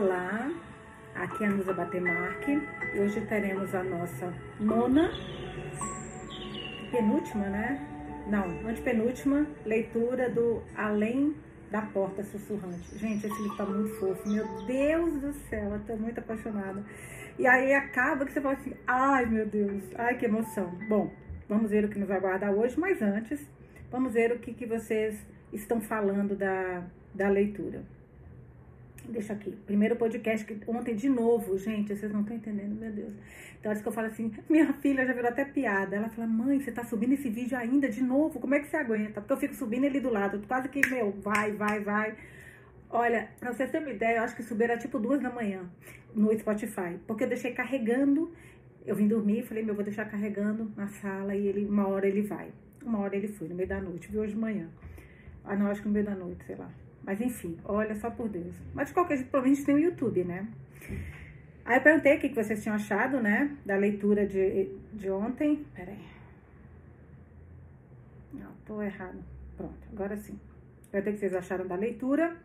Olá, aqui é a Nusa Batemarque e hoje teremos a nossa nona, penúltima, né? Não, antepenúltima leitura do Além da Porta Sussurrante. Gente, esse livro tá muito fofo, meu Deus do céu, eu tô muito apaixonada. E aí acaba que você fala assim, ai meu Deus, ai que emoção. Bom, vamos ver o que nos aguarda hoje, mas antes, vamos ver o que, que vocês estão falando da, da leitura. Deixa aqui. Primeiro podcast que ontem de novo, gente, vocês não estão entendendo, meu Deus. Então, acho que eu falo assim, minha filha já virou até piada. Ela fala, mãe, você tá subindo esse vídeo ainda de novo? Como é que você aguenta? Porque eu fico subindo ele do lado, quase que, meu, vai, vai, vai. Olha, pra vocês terem uma ideia, eu acho que subir era tipo duas da manhã no Spotify. Porque eu deixei carregando, eu vim dormir, falei, meu, vou deixar carregando na sala e ele, uma hora ele vai. Uma hora ele foi, no meio da noite, viu hoje de manhã. Ah, não, acho que no meio da noite, sei lá. Mas enfim, olha só por Deus. Mas de qualquer jeito, provavelmente tem o YouTube, né? Aí eu perguntei o que vocês tinham achado, né? Da leitura de, de ontem. Peraí. Não, tô errado. Pronto, agora sim. Perguntei o que vocês acharam da leitura.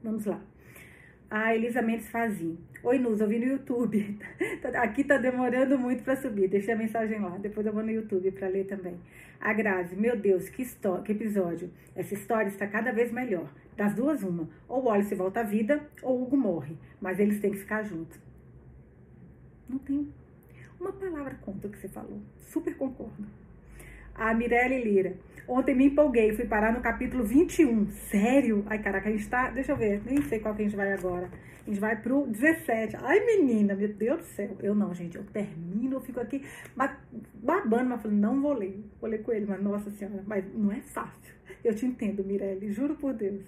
Vamos lá. A Elisa Mendes Fazim. Oi, Nuz, eu vi no YouTube. Aqui tá demorando muito para subir. Deixei a mensagem lá. Depois eu vou no YouTube para ler também. A Grazi, meu Deus, que, história, que episódio. Essa história está cada vez melhor. Das duas, uma. Ou o Wallace volta à vida, ou Hugo morre. Mas eles têm que ficar juntos. Não tem uma palavra contra o que você falou. Super concordo. A Mirelle Lira. Ontem me empolguei, fui parar no capítulo 21. Sério? Ai, caraca, a gente tá. Deixa eu ver, nem sei qual que a gente vai agora. A gente vai pro 17. Ai, menina, meu Deus do céu. Eu não, gente, eu termino, eu fico aqui babando, mas falando, não vou ler. Vou ler com ele, mas nossa senhora, mas não é fácil. Eu te entendo, Mirelle, juro por Deus.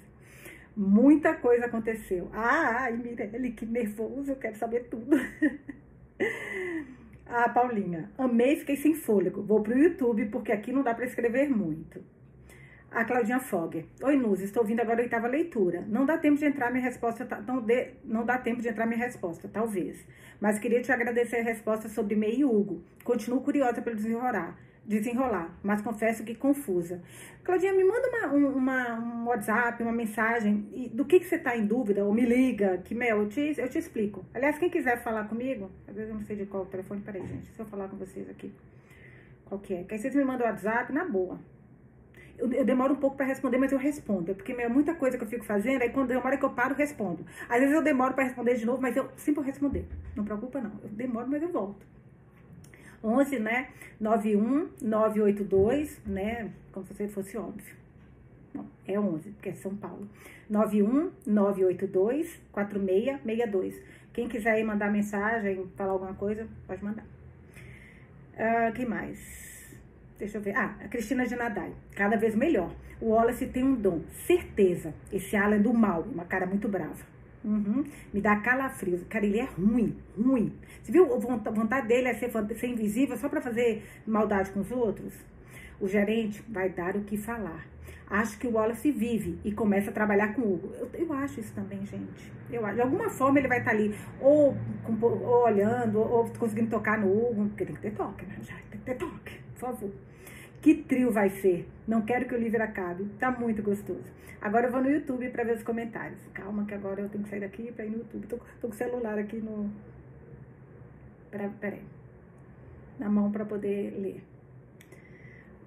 Muita coisa aconteceu. Ai, Mirelle, que nervoso, eu quero saber tudo. Ah, Paulinha, amei fiquei sem fôlego. Vou pro YouTube porque aqui não dá para escrever muito. A Claudinha Fogger. Oi, Nuz, estou ouvindo agora a oitava leitura. Não dá tempo de entrar minha resposta, não, de, não dá tempo de entrar minha resposta, talvez. Mas queria te agradecer a resposta sobre Mei e Hugo. Continuo curiosa pelo desenrolar desenrolar, mas confesso que confusa. Claudinha, me manda uma, uma, um WhatsApp, uma mensagem do que, que você está em dúvida, ou me liga, que, meu, eu te, eu te explico. Aliás, quem quiser falar comigo, às vezes eu não sei de qual telefone, peraí, gente, deixa eu falar com vocês aqui. Qual que é? Que aí vocês me mandam o WhatsApp, na boa. Eu, eu, demoro um pouco para responder, mas eu respondo. Porque é muita coisa que eu fico fazendo, aí quando demora que eu paro, eu respondo. Às vezes eu demoro para responder de novo, mas eu sempre vou responder. Não preocupa, não. Eu demoro, mas eu volto. 11, né? 91 982, né? Como se fosse óbvio. É 11, porque é São Paulo. 91 982 4662. Quem quiser mandar mensagem, falar alguma coisa, pode mandar. Uh, quem mais? Deixa eu ver. Ah, a Cristina de Nadai. Cada vez melhor. O Wallace tem um dom. Certeza. Esse Alan do mal. Uma cara muito brava. Uhum. Me dá calafrios. Cara, ele é ruim, ruim. Você viu a vontade dele é ser, ser invisível só para fazer maldade com os outros? O gerente vai dar o que falar. Acho que o Wallace vive e começa a trabalhar com o Hugo. Eu, eu acho isso também, gente. Eu, de alguma forma ele vai estar tá ali, ou, ou olhando, ou, ou, conseguindo tocar no Hugo, porque tem que ter toque, né? Já tem que ter toque, por favor. Que trio vai ser? Não quero que o livro acabe. Tá muito gostoso. Agora eu vou no YouTube para ver os comentários. Calma que agora eu tenho que sair daqui para ir no YouTube. Tô, tô, com o celular aqui no... Pera, peraí. Na mão para poder ler.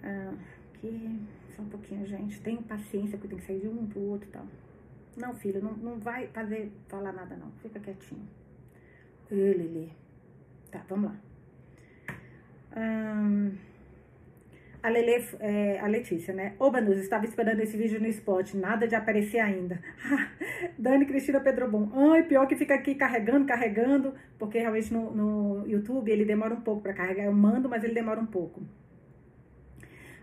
Ah, aqui... Só um pouquinho, gente. Tenha paciência, porque tem que sair de um pro outro e tal. Não, filho, não, não vai fazer, falar nada não. Fica quietinho. Ele, ele. Tá, vamos lá. Hum... A, Lele, é, a Letícia, né? Ô, Banus, estava esperando esse vídeo no spot, nada de aparecer ainda. Dani Cristina Pedrobon. Ai, pior que fica aqui carregando, carregando, porque realmente no, no YouTube ele demora um pouco para carregar. Eu mando, mas ele demora um pouco.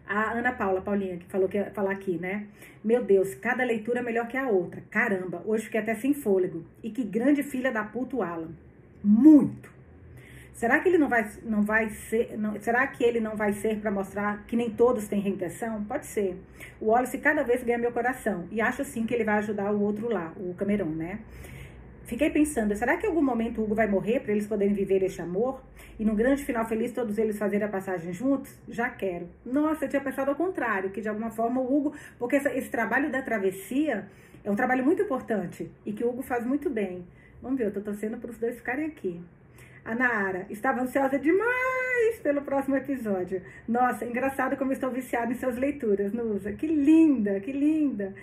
A Ana Paula, Paulinha, que falou que ia falar aqui, né? Meu Deus, cada leitura é melhor que a outra. Caramba, hoje fiquei até sem fôlego. E que grande filha da puta o Alan. Muito. Será que ele não vai, não vai ser. Não, será que ele não vai ser para mostrar que nem todos têm reinvenção? Pode ser. O Wallace cada vez ganha meu coração. E acho sim que ele vai ajudar o outro lá, o Cameron, né? Fiquei pensando, será que em algum momento o Hugo vai morrer para eles poderem viver este amor? E num grande final feliz todos eles fazerem a passagem juntos? Já quero. Nossa, eu tinha pensado ao contrário, que de alguma forma o Hugo, porque essa, esse trabalho da travessia É um trabalho muito importante e que o Hugo faz muito bem. Vamos ver, eu tô torcendo para os dois ficarem aqui. A Nara estava ansiosa demais pelo próximo episódio. Nossa, engraçado como estou viciada em suas leituras, Nusa. Que linda, que linda.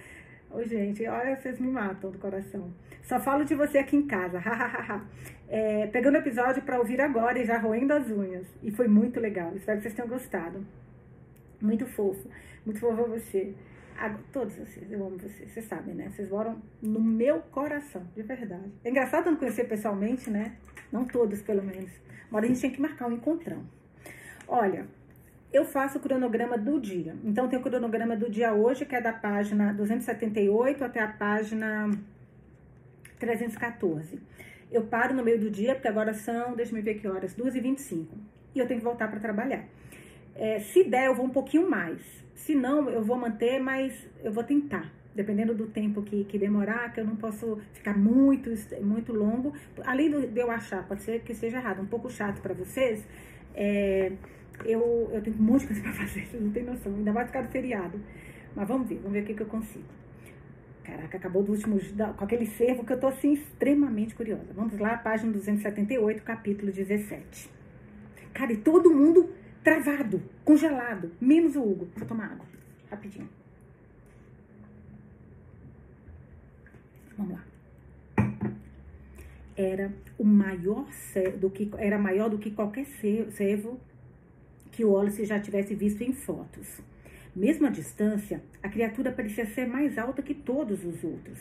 Ô, gente, olha, vocês me matam do coração. Só falo de você aqui em casa. é, pegando o episódio para ouvir agora e já roendo as unhas. E foi muito legal. Espero que vocês tenham gostado. Muito fofo. Muito fofo você. Todos vocês, eu amo vocês. Vocês sabem, né? Vocês moram no meu coração, de verdade. É engraçado não conhecer pessoalmente, né? Não todos, pelo menos. Uma hora a gente tem que marcar um encontrão. Olha, eu faço o cronograma do dia. Então, tem o cronograma do dia hoje, que é da página 278 até a página 314. Eu paro no meio do dia, porque agora são, deixa eu ver que horas, 2h25. E eu tenho que voltar para trabalhar. É, se der, eu vou um pouquinho mais. Se não, eu vou manter, mas eu vou tentar. Dependendo do tempo que, que demorar, que eu não posso ficar muito, muito longo. Além de eu achar, pode ser que seja errado, um pouco chato para vocês. É, eu, eu tenho um monte de coisa pra fazer, vocês não tem noção. Ainda vai ficar do feriado. Mas vamos ver, vamos ver o que, que eu consigo. Caraca, acabou do último, com aquele servo que eu tô assim extremamente curiosa. Vamos lá, página 278, capítulo 17. Cara, e todo mundo travado, congelado, menos o Hugo. Vou tomar água, rapidinho. Vamos lá. Era o maior do que era maior do que qualquer servo que o Wallace já tivesse visto em fotos. Mesmo à distância, a criatura parecia ser mais alta que todos os outros.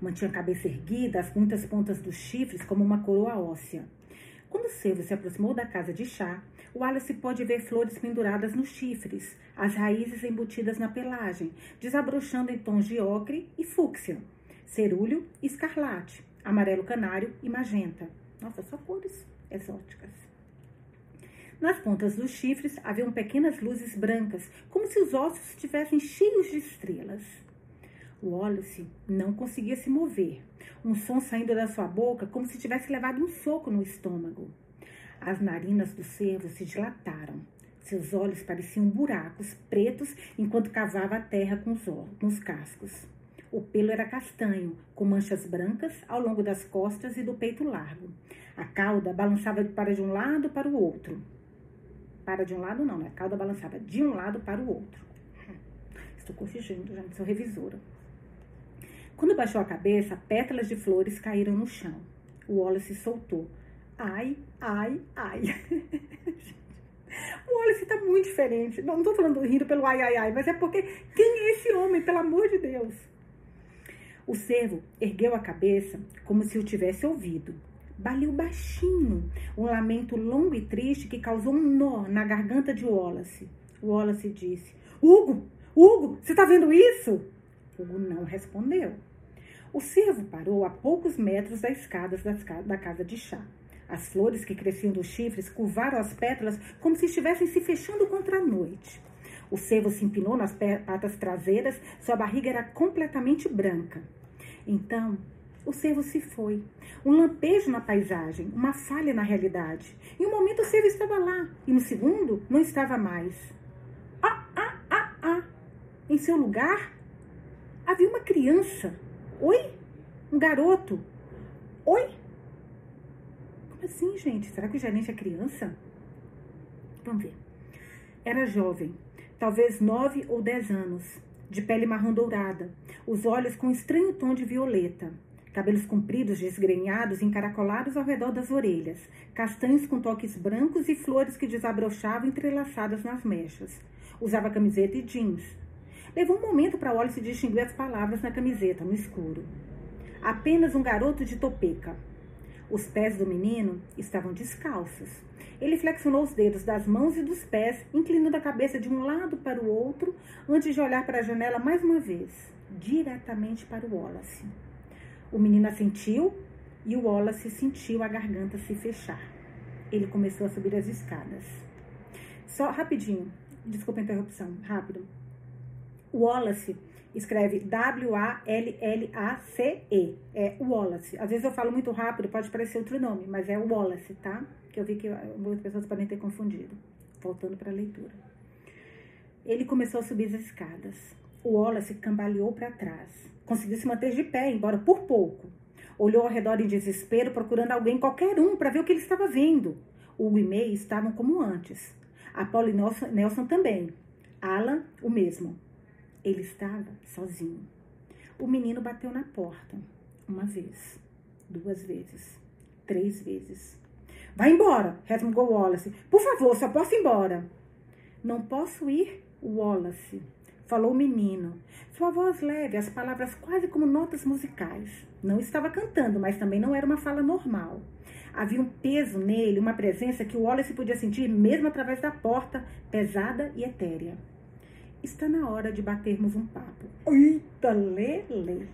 Mantinha a cabeça erguida, as muitas pontas dos chifres como uma coroa óssea. Quando o cervo se aproximou da casa de chá, Wallace pôde ver flores penduradas nos chifres, as raízes embutidas na pelagem, desabrochando em tons de ocre e fúcsia, cerúleo e escarlate, amarelo canário e magenta. Nossa, só cores exóticas. Nas pontas dos chifres haviam pequenas luzes brancas, como se os ossos estivessem cheios de estrelas. Wallace não conseguia se mover, um som saindo da sua boca como se tivesse levado um soco no estômago. As narinas do cervo se dilataram. Seus olhos pareciam buracos pretos enquanto cavava a terra com os, cascos. O pelo era castanho, com manchas brancas ao longo das costas e do peito largo. A cauda balançava para de um lado para o outro para de um lado, não, né? A cauda balançava de um lado para o outro. Estou corrigindo, já sou revisora. Quando baixou a cabeça, pétalas de flores caíram no chão. O Wallace soltou. Ai, ai, ai. o Wallace está muito diferente. Não estou falando rindo pelo ai, ai, ai, mas é porque quem é esse homem, pelo amor de Deus? O cervo ergueu a cabeça como se o tivesse ouvido baliu baixinho, um lamento longo e triste que causou um nó na garganta de Wallace. Wallace disse: Hugo, Hugo, você está vendo isso? Hugo não respondeu. O cervo parou a poucos metros das escadas da casa de chá. As flores que cresciam dos chifres curvaram as pétalas como se estivessem se fechando contra a noite. O cervo se empinou nas patas traseiras, sua barriga era completamente branca. Então, o cervo se foi. Um lampejo na paisagem, uma falha na realidade. Em um momento o cervo estava lá, e no segundo não estava mais. Ah, ah, ah, ah! Em seu lugar havia uma criança. Oi? Um garoto. Oi? Como assim, gente? Será que o gerente é criança? Vamos ver. Era jovem, talvez nove ou dez anos, de pele marrom dourada, os olhos com estranho tom de violeta cabelos compridos, desgrenhados, encaracolados ao redor das orelhas, castanhos com toques brancos e flores que desabrochavam entrelaçadas nas mechas. Usava camiseta e jeans. Levou um momento para Wallace distinguir as palavras na camiseta, no escuro. Apenas um garoto de topeca. Os pés do menino estavam descalços. Ele flexionou os dedos das mãos e dos pés, inclinando a cabeça de um lado para o outro, antes de olhar para a janela mais uma vez, diretamente para o Wallace. O menino assentiu e o Wallace sentiu a garganta se fechar. Ele começou a subir as escadas. Só rapidinho, desculpa a interrupção, rápido. Wallace escreve W-A-L-L-A-C-E. É Wallace. Às vezes eu falo muito rápido, pode parecer outro nome, mas é Wallace, tá? Que eu vi que muitas pessoas podem ter confundido. Voltando para a leitura. Ele começou a subir as escadas. O Wallace cambaleou para trás. conseguiu se manter de pé, embora por pouco. Olhou ao redor em desespero, procurando alguém, qualquer um, para ver o que ele estava vendo. Hugo e May estavam como antes. Apolo e Nelson também. Alan, o mesmo. Ele estava sozinho. O menino bateu na porta. Uma vez, duas vezes, três vezes. Vai embora, resmungou Wallace. Por favor, só posso ir embora. Não posso ir, Wallace, falou o menino. Sua voz leve, as palavras quase como notas musicais. Não estava cantando, mas também não era uma fala normal. Havia um peso nele, uma presença que o Wallace podia sentir mesmo através da porta, pesada e etérea. Está na hora de batermos um papo. Eita, Lele!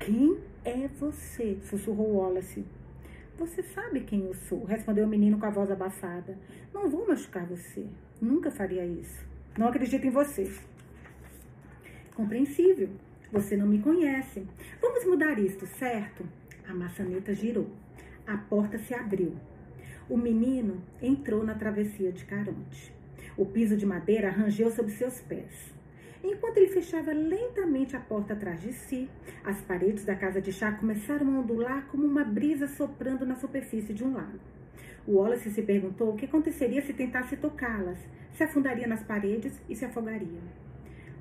Quem é você? sussurrou Wallace. Você sabe quem eu sou, respondeu o menino com a voz abafada. Não vou machucar você. Nunca faria isso. Não acredito em você. Compreensível. Você não me conhece. Vamos mudar isto, certo? A maçaneta girou. A porta se abriu. O menino entrou na travessia de Caronte. O piso de madeira rangeu sob seus pés. Enquanto ele fechava lentamente a porta atrás de si, as paredes da casa de chá começaram a ondular como uma brisa soprando na superfície de um lago. Wallace se perguntou o que aconteceria se tentasse tocá-las, se afundaria nas paredes e se afogaria.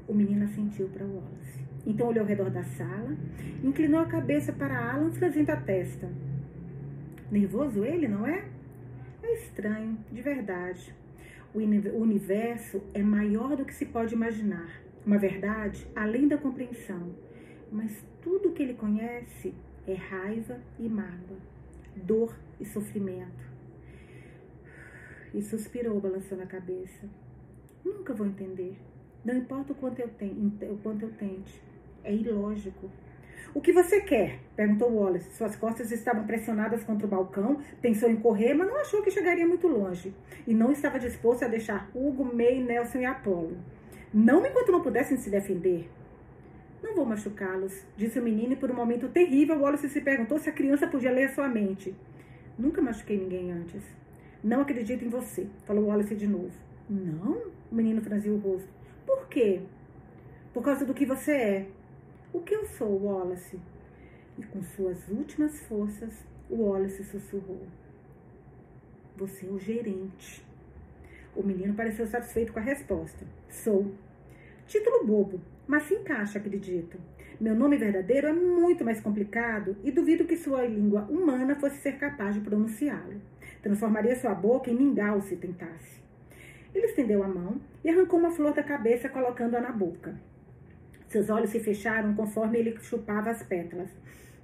O menino assentiu para Wallace. Então olhou ao redor da sala, inclinou a cabeça para Alan, franzindo a testa. Nervoso ele, não é? É estranho, de verdade. O universo é maior do que se pode imaginar uma verdade além da compreensão, mas tudo que ele conhece é raiva e mágoa, dor e sofrimento. E suspirou, balançando a cabeça. Nunca vou entender. Não importa o quanto eu, tenho, o quanto eu tente. É ilógico. O que você quer? perguntou Wallace. Suas costas estavam pressionadas contra o balcão, pensou em correr, mas não achou que chegaria muito longe. E não estava disposto a deixar Hugo, May, Nelson e Apolo. Não enquanto não pudessem se defender. Não vou machucá-los, disse o menino, e por um momento terrível, Wallace se perguntou se a criança podia ler a sua mente. Nunca machuquei ninguém antes. Não acredito em você, falou Wallace de novo. Não? O menino franziu o rosto. Por quê? Por causa do que você é. O que eu sou, Wallace? E com suas últimas forças, o Wallace sussurrou. Você é o gerente. O menino pareceu satisfeito com a resposta. Sou. Título bobo, mas se encaixa, acredito. Meu nome verdadeiro é muito mais complicado e duvido que sua língua humana fosse ser capaz de pronunciá-lo. Transformaria sua boca em mingau se tentasse. Ele estendeu a mão e arrancou uma flor da cabeça, colocando-a na boca. Seus olhos se fecharam conforme ele chupava as pétalas.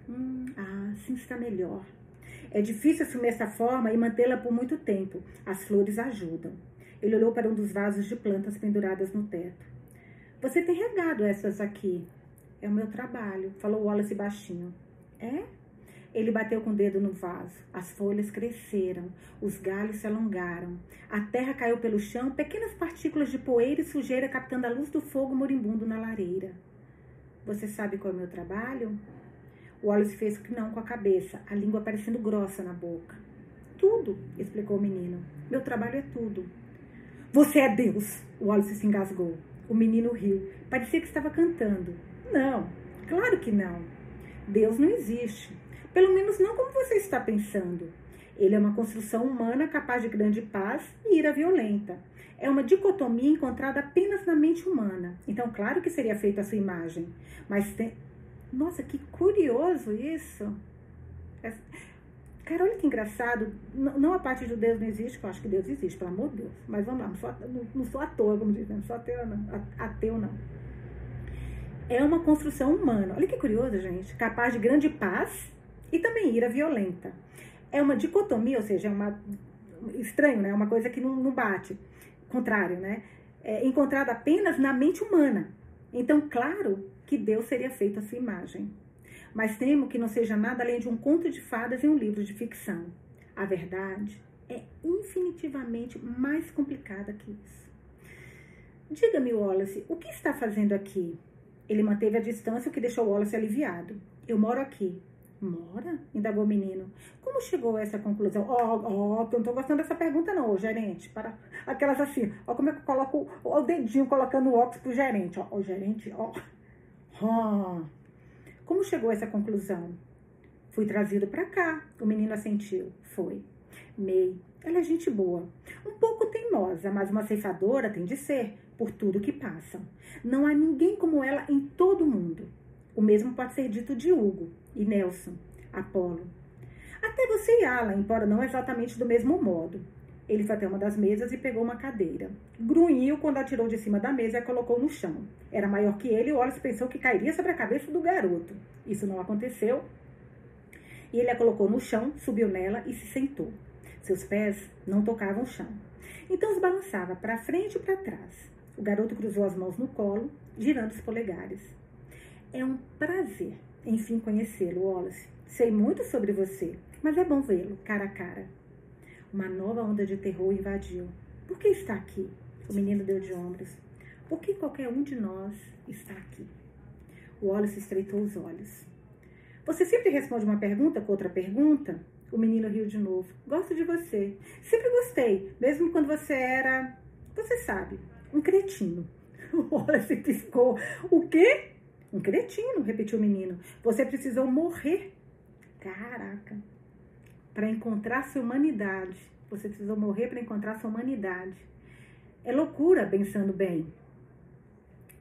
Hum, ah, assim está melhor. É difícil assumir essa forma e mantê-la por muito tempo. As flores ajudam. Ele olhou para um dos vasos de plantas penduradas no teto. Você tem regado essas aqui? É o meu trabalho, falou Wallace baixinho. É? Ele bateu com o dedo no vaso. As folhas cresceram, os galhos se alongaram. A terra caiu pelo chão, pequenas partículas de poeira e sujeira captando a luz do fogo moribundo na lareira. Você sabe qual é o meu trabalho? Wallace fez que não com a cabeça, a língua parecendo grossa na boca. Tudo, explicou o menino. Meu trabalho é tudo. Você é Deus! O Wallace se engasgou. O menino riu. Parecia que estava cantando. Não, claro que não. Deus não existe. Pelo menos não como você está pensando. Ele é uma construção humana capaz de grande paz e ira violenta. É uma dicotomia encontrada apenas na mente humana. Então, claro que seria feito a sua imagem. Mas tem. Nossa, que curioso isso! Cara, olha que engraçado. Não, a parte de Deus não existe, que eu acho que Deus existe, pelo amor de Deus. Mas vamos lá, não sou, não, sou toa, como dizem, não sou ateu não, ateu, não. É uma construção humana. Olha que curioso, gente. Capaz de grande paz e também ira violenta. É uma dicotomia, ou seja, é uma. Estranho, né? É uma coisa que não, bate. Contrário, né? É encontrada apenas na mente humana. Então, claro que Deus seria feito a sua imagem mas temo que não seja nada além de um conto de fadas e um livro de ficção. A verdade é infinitivamente mais complicada que isso. Diga-me, Wallace, o que está fazendo aqui? Ele manteve a distância, o que deixou Wallace aliviado. Eu moro aqui. Mora? indagou o menino. Como chegou a essa conclusão? Ó, oh, oh, eu não estou gostando dessa pergunta, não, gerente. Para aquelas assim, ó, como é que eu coloco o dedinho colocando o óculos pro gerente, ó, o gerente, ó. Oh. Como chegou a essa conclusão? Fui trazido para cá. O menino assentiu. Foi. May, ela é gente boa. Um pouco teimosa, mas uma ceifadora tem de ser, por tudo que passam. Não há ninguém como ela em todo o mundo. O mesmo pode ser dito de Hugo e Nelson, Apolo. Até você e Alan, embora não exatamente do mesmo modo. Ele foi até uma das mesas e pegou uma cadeira. Grunhiu quando a tirou de cima da mesa e a colocou no chão. Era maior que ele e Wallace pensou que cairia sobre a cabeça do garoto. Isso não aconteceu. E ele a colocou no chão, subiu nela e se sentou. Seus pés não tocavam o chão. Então os balançava para frente e para trás. O garoto cruzou as mãos no colo, girando os polegares. É um prazer, enfim, conhecê-lo, Wallace. Sei muito sobre você, mas é bom vê-lo, cara a cara. Uma nova onda de terror invadiu. Por que está aqui? O menino deu de ombros. Por que qualquer um de nós está aqui? O Wallace estreitou os olhos. Você sempre responde uma pergunta com outra pergunta? O menino riu de novo. Gosto de você. Sempre gostei, mesmo quando você era. Você sabe, um cretino. O Wallace piscou. O quê? Um cretino, repetiu o menino. Você precisou morrer. Caraca para encontrar sua humanidade. Você precisou morrer para encontrar sua humanidade. É loucura, pensando bem.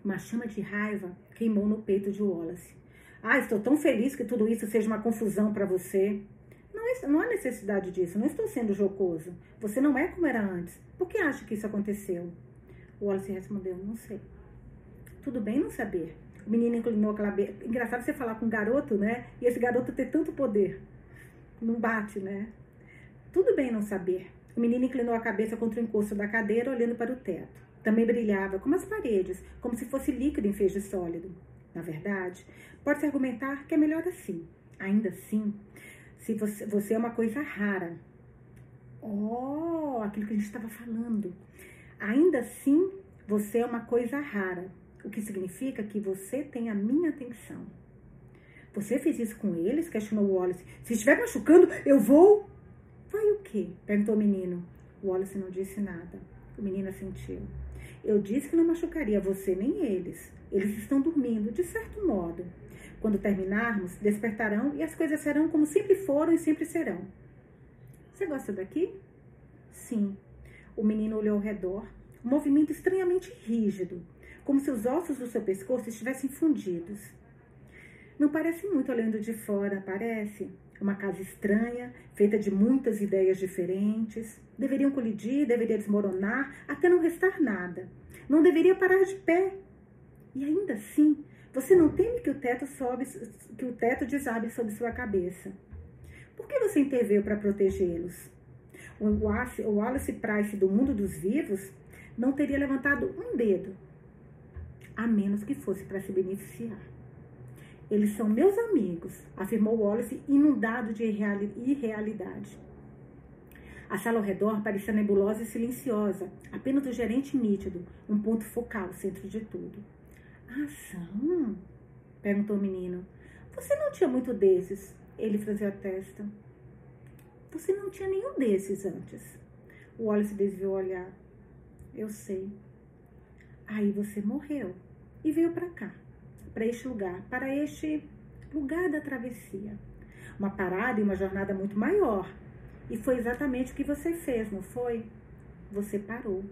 Uma chama de raiva queimou no peito de Wallace. Ah, estou tão feliz que tudo isso seja uma confusão para você. Não, é, não há necessidade disso, não estou sendo jocoso. Você não é como era antes. Por que acha que isso aconteceu? Wallace respondeu, não sei. Tudo bem não saber. O menino inclinou a cabeça. Engraçado você falar com um garoto, né? E esse garoto ter tanto poder não bate, né? Tudo bem não saber. O menino inclinou a cabeça contra o encosto da cadeira, olhando para o teto. Também brilhava, como as paredes, como se fosse líquido em vez de sólido. Na verdade, pode-se argumentar que é melhor assim. Ainda assim, se você, você é uma coisa rara. Oh, aquilo que a gente estava falando. Ainda assim, você é uma coisa rara, o que significa que você tem a minha atenção. Você fez isso com eles? Questionou Wallace. Se estiver machucando, eu vou. Vai o quê? Perguntou o menino. Wallace não disse nada. O menino assentiu. Eu disse que não machucaria você nem eles. Eles estão dormindo, de certo modo. Quando terminarmos, despertarão e as coisas serão como sempre foram e sempre serão. Você gosta daqui? Sim. O menino olhou ao redor, um movimento estranhamente rígido, como se os ossos do seu pescoço estivessem fundidos. Não parece muito olhando de fora, parece? Uma casa estranha, feita de muitas ideias diferentes. Deveriam colidir, deveria desmoronar, até não restar nada. Não deveria parar de pé. E ainda assim, você não teme que o teto sobe, que o teto desabe sobre sua cabeça. Por que você interveio para protegê-los? O Wallace, Price do mundo dos vivos não teria levantado um dedo, a menos que fosse para se beneficiar. Eles são meus amigos, afirmou Wallace, inundado de irrealidade. A sala ao redor parecia nebulosa e silenciosa, apenas o gerente nítido, um ponto focal, centro de tudo. Ah, são? perguntou o menino. Você não tinha muito desses? Ele franziu a testa. Você não tinha nenhum desses antes. O Wallace desviou o olhar. Eu sei. Aí você morreu e veio para cá para este lugar, para este lugar da travessia. Uma parada e uma jornada muito maior. E foi exatamente o que você fez, não foi? Você parou.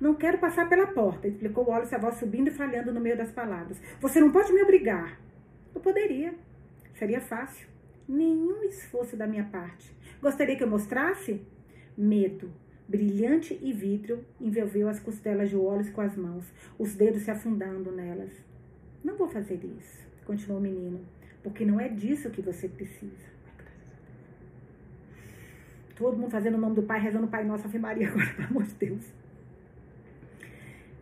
Não quero passar pela porta, explicou Wallace, a voz subindo e falhando no meio das palavras. Você não pode me obrigar. Eu poderia. Seria fácil. Nenhum esforço da minha parte. Gostaria que eu mostrasse? Medo, brilhante e vítreo, envolveu as costelas de Wallace com as mãos, os dedos se afundando nelas. Não vou fazer isso, continuou o menino, porque não é disso que você precisa. Todo mundo fazendo o nome do pai, rezando o Pai Nosso Ave Maria agora, pelo amor de Deus.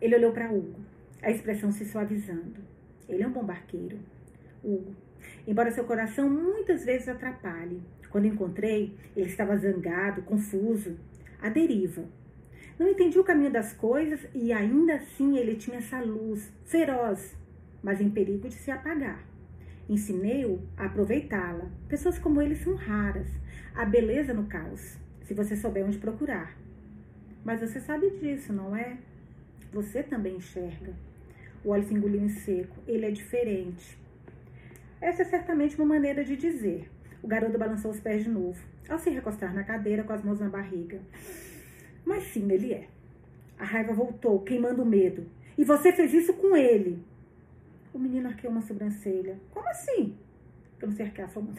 Ele olhou para Hugo, a expressão se suavizando. Ele é um bom barqueiro. Hugo, embora seu coração muitas vezes atrapalhe. Quando encontrei, ele estava zangado, confuso, à deriva. Não entendia o caminho das coisas e ainda assim ele tinha essa luz feroz mas em perigo de se apagar. Ensinei-o a aproveitá-la. Pessoas como ele são raras. A beleza no caos, se você souber onde procurar. Mas você sabe disso, não é? Você também enxerga. O Wallace engoliu em seco. Ele é diferente. Essa é certamente uma maneira de dizer. O garoto balançou os pés de novo, ao se recostar na cadeira com as mãos na barriga. Mas sim, ele é. A raiva voltou, queimando o medo. E você fez isso com ele. O menino arqueou uma sobrancelha. Como assim? Eu não sei arquear só uma.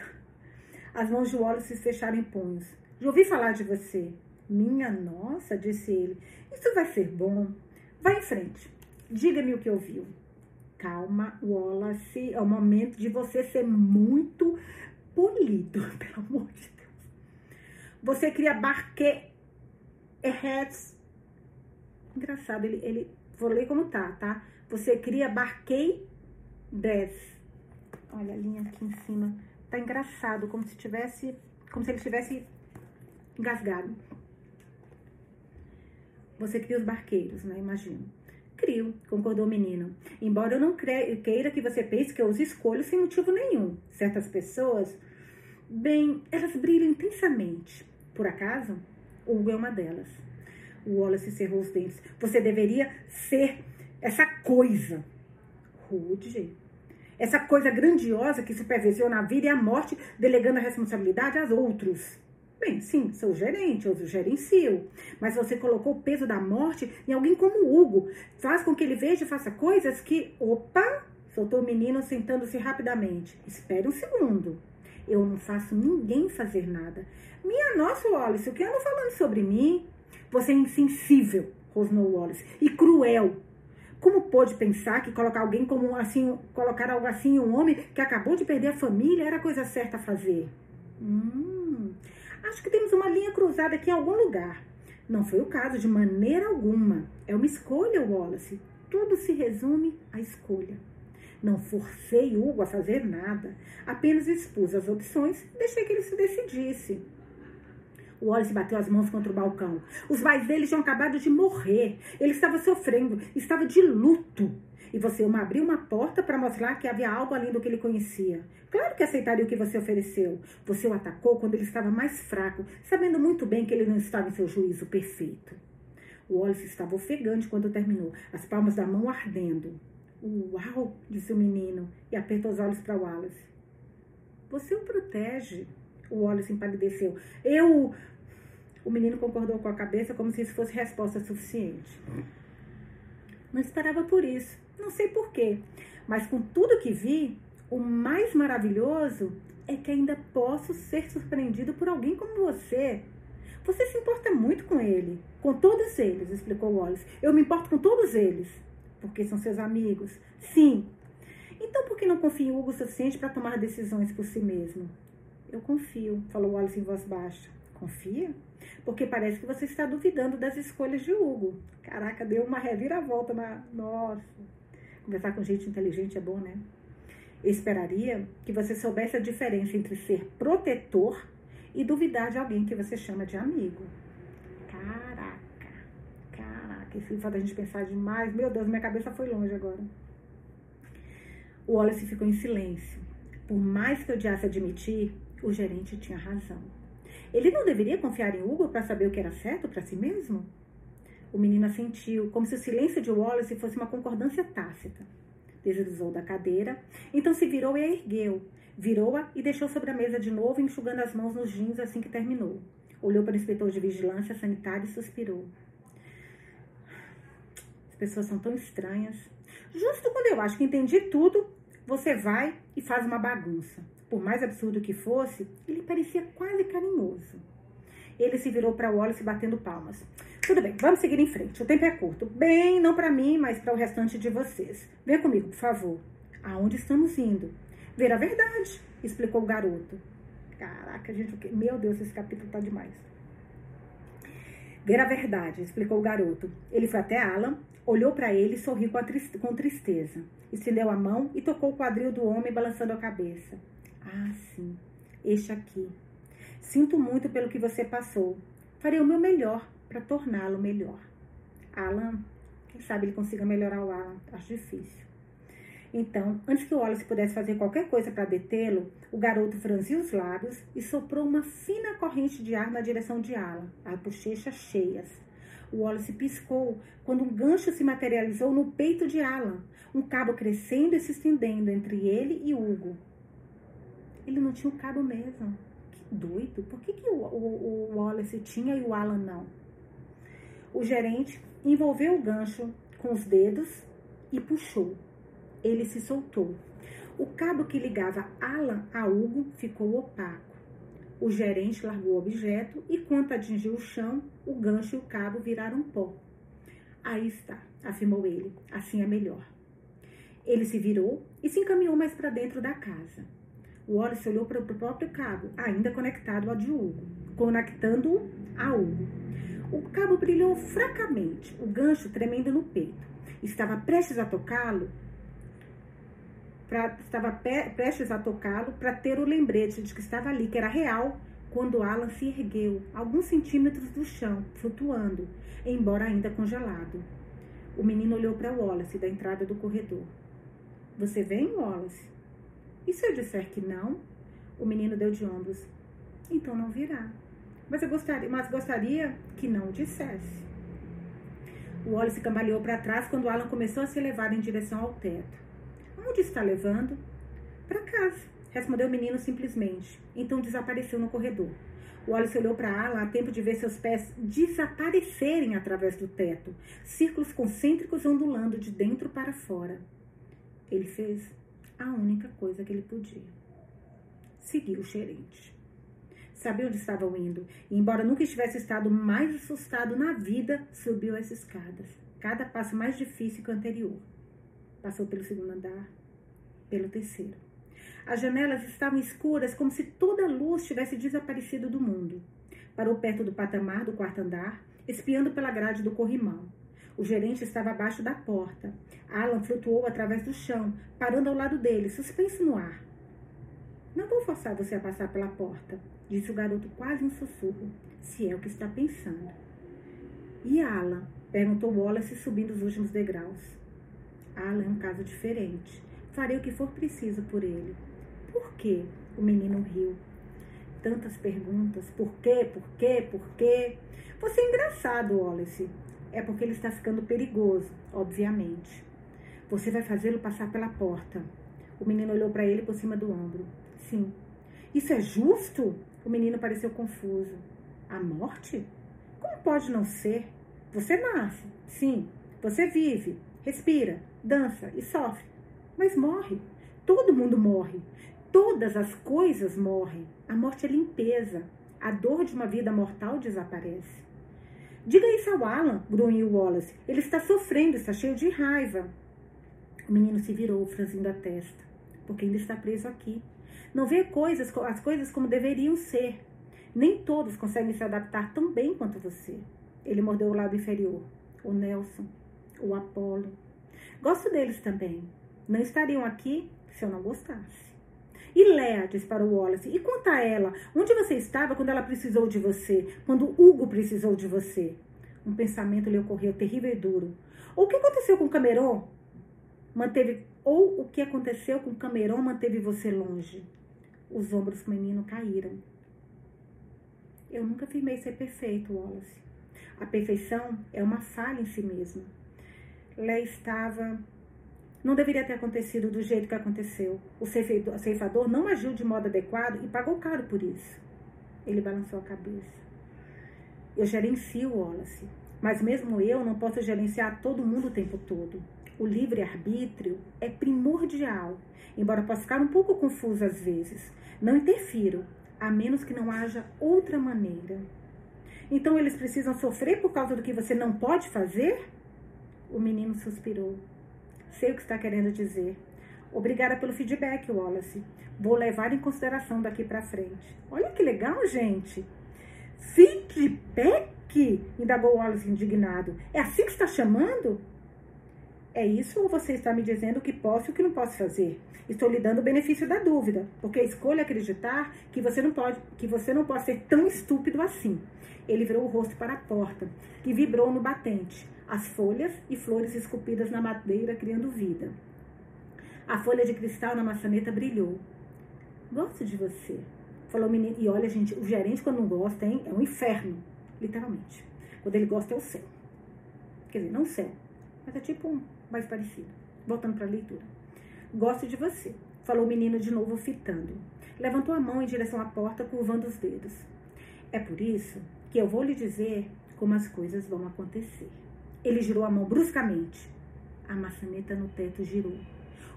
As mãos de Wallace se fecharam em punhos. Já ouvi falar de você. Minha nossa, disse ele. Isso vai ser bom. Vai em frente. Diga-me o que ouviu. Calma, Wallace. É o momento de você ser muito polido, pelo amor de Deus. Você cria barque heads. Engraçado, ele, ele. Vou ler como tá, tá? Você cria barquei 10. Olha a linha aqui em cima. Tá engraçado, como se tivesse. Como se ele tivesse engasgado. Você cria os barqueiros, né? Imagino. Crio, concordou o menino. Embora eu não queira que você pense que eu os escolho sem motivo nenhum. Certas pessoas, bem, elas brilham intensamente. Por acaso, Hugo é uma delas. O Wallace cerrou os dentes. Você deveria ser essa coisa. Rude. Essa coisa grandiosa que supervisiona a vida e a morte, delegando a responsabilidade aos outros. Bem, sim, sou gerente, eu gerencio. Mas você colocou o peso da morte em alguém como o Hugo. Faz com que ele veja e faça coisas que. Opa! Soltou o menino sentando-se rapidamente. Espere um segundo. Eu não faço ninguém fazer nada. Minha nossa, Wallace, o que anda falando sobre mim? Você é insensível, rosnou Wallace, e cruel. Como pôde pensar que colocar alguém como assim, colocar algo assim um homem que acabou de perder a família era a coisa certa a fazer? Hum, Acho que temos uma linha cruzada aqui em algum lugar. Não foi o caso de maneira alguma. É uma escolha, Wallace. Tudo se resume à escolha. Não forcei Hugo a fazer nada. Apenas expus as opções e deixei que ele se decidisse. O Wallace bateu as mãos contra o balcão. Os pais dele tinham acabado de morrer. Ele estava sofrendo, estava de luto. E você uma abriu uma porta para mostrar que havia algo além do que ele conhecia. Claro que aceitaria o que você ofereceu. Você o atacou quando ele estava mais fraco, sabendo muito bem que ele não estava em seu juízo perfeito. O Wallace estava ofegante quando terminou, as palmas da mão ardendo. Uau! disse o menino e apertou os olhos para Wallace. Você o protege. O Wallace empalideceu. Eu. O menino concordou com a cabeça como se isso fosse resposta suficiente. Não esperava por isso. Não sei porquê. Mas com tudo que vi, o mais maravilhoso é que ainda posso ser surpreendido por alguém como você. Você se importa muito com ele. Com todos eles, explicou Wallace. Eu me importo com todos eles. Porque são seus amigos. Sim. Então por que não confia em Hugo o suficiente para tomar decisões por si mesmo? Eu confio, falou Wallace em voz baixa. Confia? Porque parece que você está duvidando das escolhas de Hugo. Caraca, deu uma reviravolta na. Nossa. Conversar com gente inteligente é bom, né? Eu esperaria que você soubesse a diferença entre ser protetor e duvidar de alguém que você chama de amigo. Caraca, caraca, isso faz a gente pensar demais. Meu Deus, minha cabeça foi longe agora. O Wallace ficou em silêncio. Por mais que eu odiasse admitir, o gerente tinha razão. Ele não deveria confiar em Hugo para saber o que era certo para si mesmo? O menino assentiu, como se o silêncio de Wallace fosse uma concordância tácita. Deslizou da cadeira, então se virou e a ergueu. Virou-a e deixou sobre a mesa de novo, enxugando as mãos nos jeans assim que terminou. Olhou para o inspetor de vigilância sanitária e suspirou. As pessoas são tão estranhas. Justo quando eu acho que entendi tudo, você vai e faz uma bagunça. Por mais absurdo que fosse, ele parecia quase carinhoso. Ele se virou para Wallace batendo palmas. Tudo bem, vamos seguir em frente. O tempo é curto. Bem, não para mim, mas para o restante de vocês. Venha comigo, por favor. Aonde estamos indo? Ver a verdade, explicou o garoto. Caraca, gente, meu Deus, esse capítulo tá demais. Ver a verdade, explicou o garoto. Ele foi até Alan, olhou para ele e sorriu com, tristeza. Estendeu a mão e tocou o quadril do homem, balançando a cabeça. Ah, sim, este aqui. Sinto muito pelo que você passou. Farei o meu melhor para torná-lo melhor. Alan, quem sabe ele consiga melhorar o Alan? Acho difícil. Então, antes que o Wallace pudesse fazer qualquer coisa para detê-lo, o garoto franziu os lábios e soprou uma fina corrente de ar na direção de Alan, as bochechas cheias. Wallace piscou quando um gancho se materializou no peito de Alan, um cabo crescendo e se estendendo entre ele e Hugo. Ele não tinha o cabo mesmo. Que doido. Por que, que o, o, o Wallace tinha e o Alan não? O gerente envolveu o gancho com os dedos e puxou. Ele se soltou. O cabo que ligava Alan a Hugo ficou opaco. O gerente largou o objeto e, quando atingiu o chão, o gancho e o cabo viraram pó. Aí está, afirmou ele. Assim é melhor. Ele se virou e se encaminhou mais para dentro da casa. O Wallace olhou para o próprio cabo, ainda conectado ao de Hugo, conectando-o a Hugo. O cabo brilhou fracamente, o gancho tremendo no peito. Estava prestes a tocá-lo, pra, estava prestes a tocá-lo para ter o lembrete de que estava ali, que era real, quando Alan se ergueu, alguns centímetros do chão, flutuando, embora ainda congelado. O menino olhou para Wallace da entrada do corredor. Você vem, Wallace? E se eu disser que não? O menino deu de ombros. Então não virá. Mas eu gostaria, mas gostaria que não dissesse. O Wallace cambaleou para trás quando Alan começou a se levar em direção ao teto. Onde está levando? Para casa, respondeu o menino simplesmente. Então desapareceu no corredor. O Wallace olhou para Alan a tempo de ver seus pés desaparecerem através do teto, círculos concêntricos ondulando de dentro para fora. Ele fez a única coisa que ele podia. Seguiu o gerente. Sabia onde estavam indo, e embora nunca estivesse estado mais assustado na vida, subiu as escadas, cada passo mais difícil que o anterior. Passou pelo segundo andar, pelo terceiro. As janelas estavam escuras, como se toda a luz tivesse desaparecido do mundo. Parou perto do patamar do quarto andar, espiando pela grade do corrimão. O gerente estava abaixo da porta. Alan flutuou através do chão, parando ao lado dele, suspenso no ar. Não vou forçar você a passar pela porta, disse o garoto quase em sussurro, se é o que está pensando. E Alan? perguntou Wallace subindo os últimos degraus. Alan é um caso diferente. Farei o que for preciso por ele. Por quê? O menino riu. Tantas perguntas. Por quê? Por quê? Por quê? Você é engraçado, Wallace é porque ele está ficando perigoso, obviamente. Você vai fazê-lo passar pela porta. O menino olhou para ele por cima do ombro. Sim. Isso é justo? O menino pareceu confuso. A morte? Como pode não ser? Você nasce, sim. Você vive, respira, dança e sofre. Mas morre. Todo mundo morre. Todas as coisas morrem. A morte é limpeza. A dor de uma vida mortal desaparece. Diga isso ao Alan, grunhiu Wallace. Ele está sofrendo, está cheio de raiva. O menino se virou, franzindo a testa, porque ainda está preso aqui. Não vê coisas, as coisas como deveriam ser. Nem todos conseguem se adaptar tão bem quanto você. Ele mordeu o lábio inferior. O Nelson, o Apolo. Gosto deles também. Não estariam aqui se eu não gostasse. E Léa, disparou Wallace, e quanto a ela? Onde você estava quando ela precisou de você? Quando Hugo precisou de você? Um pensamento lhe ocorreu terrível e duro. O que aconteceu com Cameron? Manteve ou o que aconteceu com Cameron manteve você longe? Os ombros do menino caíram. Eu nunca afirmei ser perfeito, Wallace. A perfeição é uma falha em si mesma. Léa estava não deveria ter acontecido do jeito que aconteceu. O ceifador não agiu de modo adequado e pagou caro por isso. Ele balançou a cabeça. Eu gerencio Wallace, mas mesmo eu não posso gerenciar todo mundo o tempo todo. O livre-arbítrio é primordial, embora possa ficar um pouco confuso às vezes. Não interfiro, a menos que não haja outra maneira. Então eles precisam sofrer por causa do que você não pode fazer? O menino suspirou. Sei o que está querendo dizer. Obrigada pelo feedback, Wallace. Vou levar em consideração daqui para frente. Olha que legal, gente. Feedback? Indagou Wallace indignado. É assim que está chamando? É isso ou você está me dizendo o que posso e o que não posso fazer? Estou lhe dando o benefício da dúvida, porque escolho acreditar que você não pode, que você não pode ser tão estúpido assim. Ele virou o rosto para a porta, que vibrou no batente as folhas e flores esculpidas na madeira, criando vida. A folha de cristal na maçaneta brilhou. Gosto de você, falou o menino. E olha, gente, o gerente, quando não gosta, hein, é um inferno, literalmente. Quando ele gosta, é o céu. Quer dizer, não céu, mas é tipo um mais parecido. Voltando para a leitura. Gosto de você, falou o menino de novo, fitando. Levantou a mão em direção à porta, curvando os dedos. É por isso que eu vou lhe dizer como as coisas vão acontecer. Ele girou a mão bruscamente. A maçaneta no teto girou.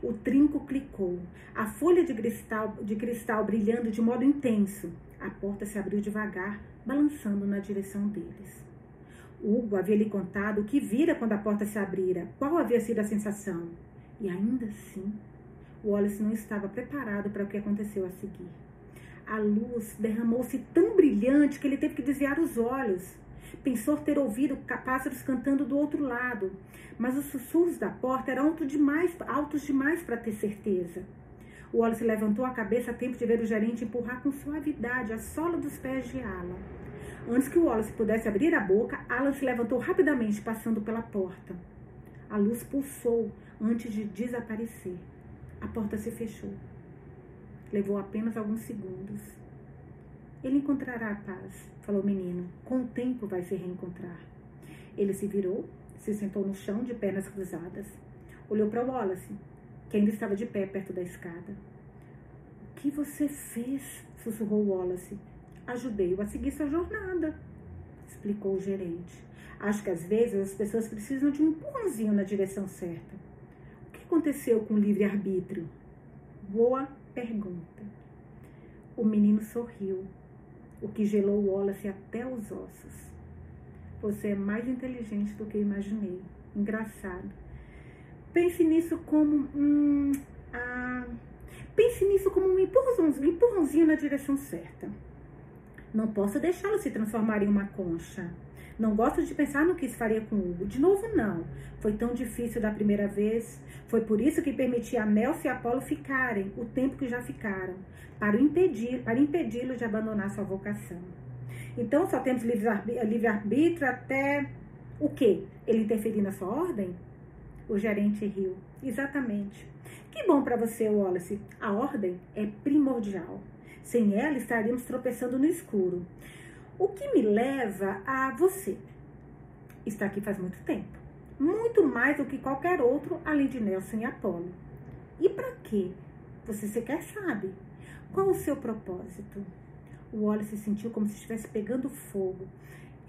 O trinco clicou. A folha de cristal, de cristal brilhando de modo intenso. A porta se abriu devagar, balançando na direção deles. Hugo havia lhe contado o que vira quando a porta se abrira, qual havia sido a sensação. E ainda assim, Wallace não estava preparado para o que aconteceu a seguir. A luz derramou-se tão brilhante que ele teve que desviar os olhos. Pensou ter ouvido pássaros cantando do outro lado, mas os sussurros da porta eram altos demais, altos demais para ter certeza. O Wallace levantou a cabeça a tempo de ver o gerente empurrar com suavidade a sola dos pés de Alan. Antes que o Wallace pudesse abrir a boca, Alan se levantou rapidamente, passando pela porta. A luz pulsou antes de desaparecer. A porta se fechou. Levou apenas alguns segundos. Ele encontrará a paz, falou o menino. Com o tempo vai se reencontrar. Ele se virou, se sentou no chão de pernas cruzadas. Olhou para Wallace, que ainda estava de pé perto da escada. O que você fez? sussurrou Wallace. Ajudei-o a seguir sua jornada, explicou o gerente. Acho que às vezes as pessoas precisam de um empurrãozinho na direção certa. O que aconteceu com o livre-arbítrio? Boa pergunta. O menino sorriu, o que gelou Wallace até os ossos. Você é mais inteligente do que imaginei. Engraçado. Pense nisso como um. Ah, pense nisso como um empurrãozinho, empurrãozinho na direção certa. Não posso deixá-lo se transformar em uma concha. Não gosto de pensar no que isso faria com Hugo. De novo, não. Foi tão difícil da primeira vez. Foi por isso que permiti a Nelson e Apolo ficarem o tempo que já ficaram, para impedir, para impedi-lo de abandonar sua vocação. Então, só temos livre-arbítrio até o quê? Ele interferir na sua ordem? O gerente riu. Exatamente. Que bom para você, Wallace. A ordem é primordial. Sem ela, estaríamos tropeçando no escuro. O que me leva a você. Está aqui faz muito tempo. Muito mais do que qualquer outro, além de Nelson e Apolo. E para quê? Você sequer sabe. Qual o seu propósito? O Wallace se sentiu como se estivesse pegando fogo.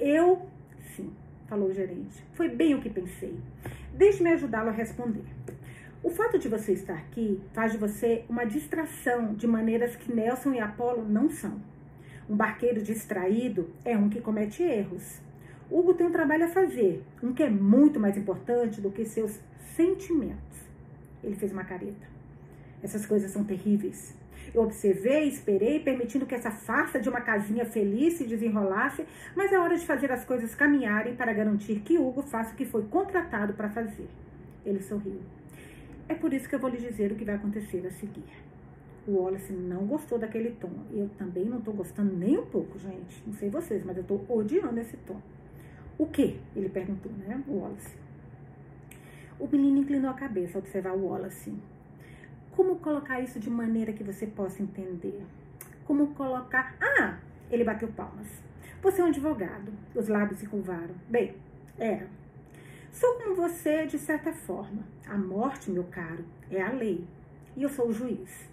Eu, sim, falou o gerente. Foi bem o que pensei. Deixe-me ajudá-lo a responder. O fato de você estar aqui faz de você uma distração de maneiras que Nelson e Apolo não são. Um barqueiro distraído é um que comete erros. Hugo tem um trabalho a fazer, um que é muito mais importante do que seus sentimentos. Ele fez uma careta. Essas coisas são terríveis. Eu observei, esperei, permitindo que essa farsa de uma casinha feliz se desenrolasse, mas é hora de fazer as coisas caminharem para garantir que Hugo faça o que foi contratado para fazer. Ele sorriu. É por isso que eu vou lhe dizer o que vai acontecer a seguir. O Wallace não gostou daquele tom. Eu também não estou gostando nem um pouco, gente. Não sei vocês, mas eu estou odiando esse tom. O que? Ele perguntou, né? O Wallace. O menino inclinou a cabeça ao observar o Wallace. Como colocar isso de maneira que você possa entender? Como colocar. Ah! Ele bateu palmas. Você é um advogado. Os lábios se curvaram. Bem, era. Sou como você de certa forma. A morte, meu caro, é a lei. E eu sou o juiz.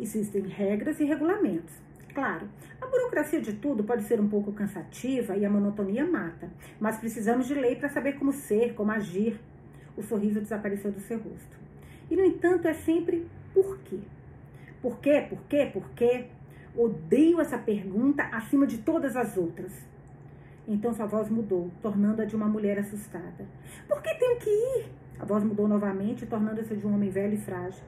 Existem regras e regulamentos. Claro, a burocracia de tudo pode ser um pouco cansativa e a monotonia mata, mas precisamos de lei para saber como ser, como agir. O sorriso desapareceu do seu rosto. E, no entanto, é sempre por quê? Por quê? Por quê? Por quê? Odeio essa pergunta acima de todas as outras. Então sua voz mudou, tornando-a de uma mulher assustada. Por que tenho que ir? A voz mudou novamente, tornando-se de um homem velho e frágil.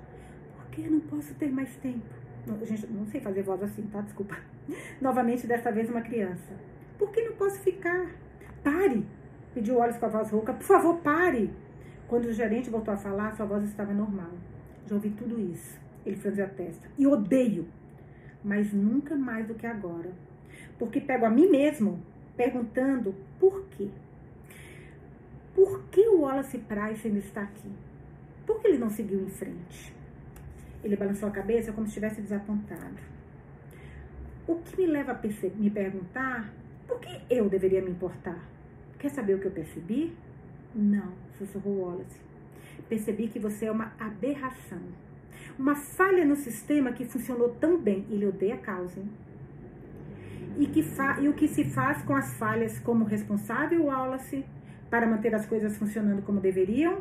Que não posso ter mais tempo? Não, gente, não sei fazer voz assim, tá? Desculpa. Novamente, desta vez, uma criança. Por que não posso ficar? Pare! Pediu olhos com a voz rouca. Por favor, pare! Quando o gerente voltou a falar, sua voz estava normal. Já ouvi tudo isso. Ele franziu a testa. E odeio. Mas nunca mais do que agora. Porque pego a mim mesmo perguntando por quê. Por que o Wallace Price ainda está aqui? Por que ele não seguiu em frente? Ele balançou a cabeça como se estivesse desapontado. O que me leva a me perguntar por que eu deveria me importar? Quer saber o que eu percebi? Não, sussurrou Wallace. Percebi que você é uma aberração. Uma falha no sistema que funcionou tão bem. Ele odeia a causa. Hein? E, que e o que se faz com as falhas como responsável, Wallace, para manter as coisas funcionando como deveriam?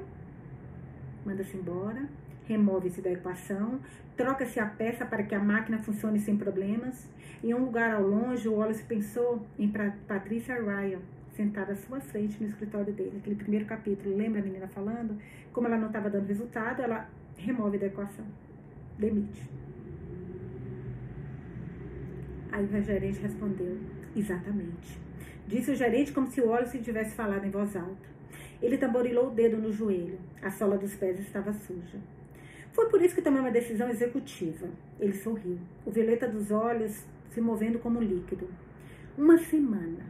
Manda-se embora, remove-se da equação, troca-se a peça para que a máquina funcione sem problemas. Em um lugar ao longe, Wallace pensou em Patrícia Ryan, sentada à sua frente no escritório dele. Aquele primeiro capítulo, lembra a menina falando? Como ela não estava dando resultado, ela remove da equação, demite. Aí o gerente respondeu: Exatamente. Disse o gerente como se o Wallace tivesse falado em voz alta. Ele tamborilou o dedo no joelho. A sola dos pés estava suja. Foi por isso que tomei uma decisão executiva. Ele sorriu, o violeta dos olhos se movendo como líquido. Uma semana.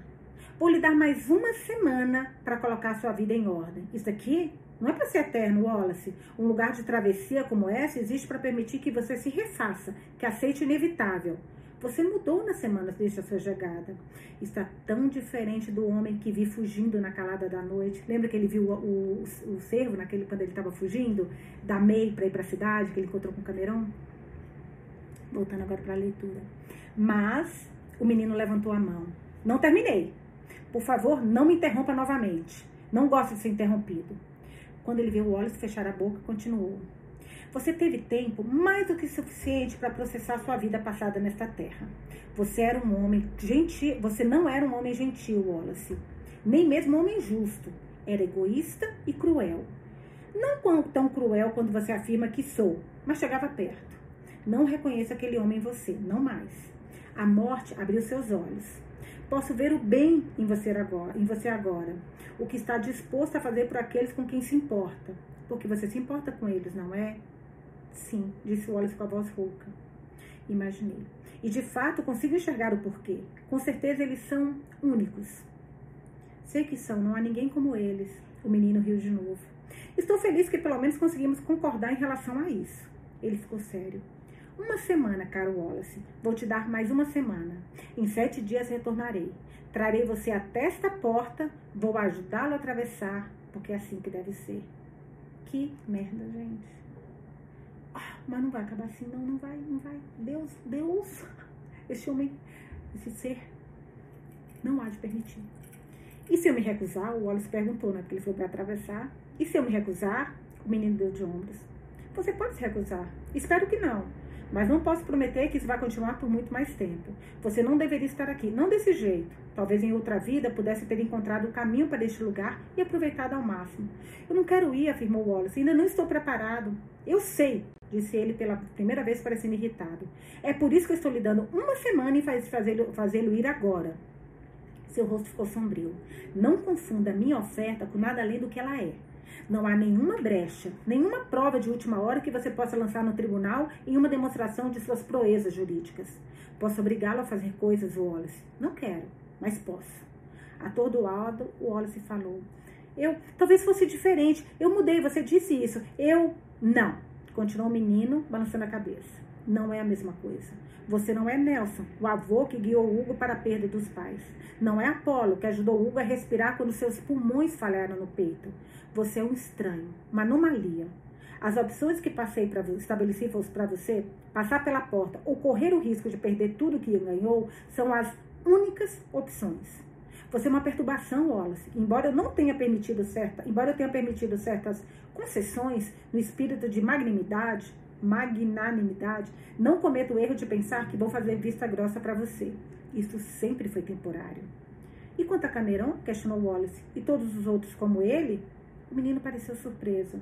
Vou lhe dar mais uma semana para colocar sua vida em ordem. Isso aqui não é para ser eterno, Wallace. Um lugar de travessia como essa existe para permitir que você se refaça, que aceite o inevitável. Você mudou nas semanas desde a sua chegada. Está tão diferente do homem que vi fugindo na calada da noite. Lembra que ele viu o, o, o cervo naquele, quando ele estava fugindo da MEI para ir para a cidade, que ele encontrou com o Camerão? Voltando agora para a leitura. Mas o menino levantou a mão. Não terminei. Por favor, não me interrompa novamente. Não gosto de ser interrompido. Quando ele viu o Wallace fechar a boca, continuou. Você teve tempo mais do que suficiente para processar sua vida passada nesta terra. Você era um homem gentil, você não era um homem gentil, Wallace, nem mesmo um homem justo. Era egoísta e cruel. Não tão cruel quando você afirma que sou, mas chegava perto. Não reconheço aquele homem em você, não mais. A morte abriu seus olhos. Posso ver o bem em você agora, em você agora, o que está disposto a fazer por aqueles com quem se importa, porque você se importa com eles, não é? Sim, disse Wallace com a voz rouca. Imaginei. E de fato consigo enxergar o porquê. Com certeza eles são únicos. Sei que são, não há ninguém como eles. O menino riu de novo. Estou feliz que pelo menos conseguimos concordar em relação a isso. Ele ficou sério. Uma semana, caro Wallace. Vou te dar mais uma semana. Em sete dias retornarei. Trarei você até esta porta. Vou ajudá-lo a atravessar, porque é assim que deve ser. Que merda, gente. Ah, mas não vai acabar assim, não, não vai, não vai. Deus, Deus, esse homem, esse ser, não há de permitir. E se eu me recusar? O Wallace perguntou, né? Porque ele foi para atravessar. E se eu me recusar? O menino deu de ombros. Você pode se recusar. Espero que não. Mas não posso prometer que isso vai continuar por muito mais tempo. Você não deveria estar aqui, não desse jeito. Talvez em outra vida pudesse ter encontrado o caminho para este lugar e aproveitado ao máximo. Eu não quero ir, afirmou Wallace. Ainda não estou preparado. Eu sei, disse ele pela primeira vez parecendo irritado. É por isso que eu estou lhe dando uma semana e fazê-lo fazê ir agora. Seu rosto ficou sombrio. Não confunda minha oferta com nada além do que ela é. Não há nenhuma brecha, nenhuma prova de última hora que você possa lançar no tribunal em uma demonstração de suas proezas jurídicas. Posso obrigá-lo a fazer coisas, Wallace? Não quero, mas posso. Atordoado, Wallace falou. Eu, talvez fosse diferente. Eu mudei, você disse isso. Eu, não. Continuou o menino, balançando a cabeça. Não é a mesma coisa. Você não é Nelson, o avô que guiou Hugo para a perda dos pais. Não é Apolo, que ajudou Hugo a respirar quando seus pulmões falharam no peito. Você é um estranho, uma anomalia. As opções que passei para estabeleci para você, passar pela porta ou correr o risco de perder tudo que ganhou, são as únicas opções. Você é uma perturbação, Wallace. Embora eu não tenha permitido certa, embora eu tenha permitido certas concessões no espírito de magnanimidade, magnanimidade, não cometo o erro de pensar que vou fazer vista grossa para você. Isso sempre foi temporário. E quanto a Cameron, questionou Wallace, e todos os outros como ele? O menino pareceu surpreso.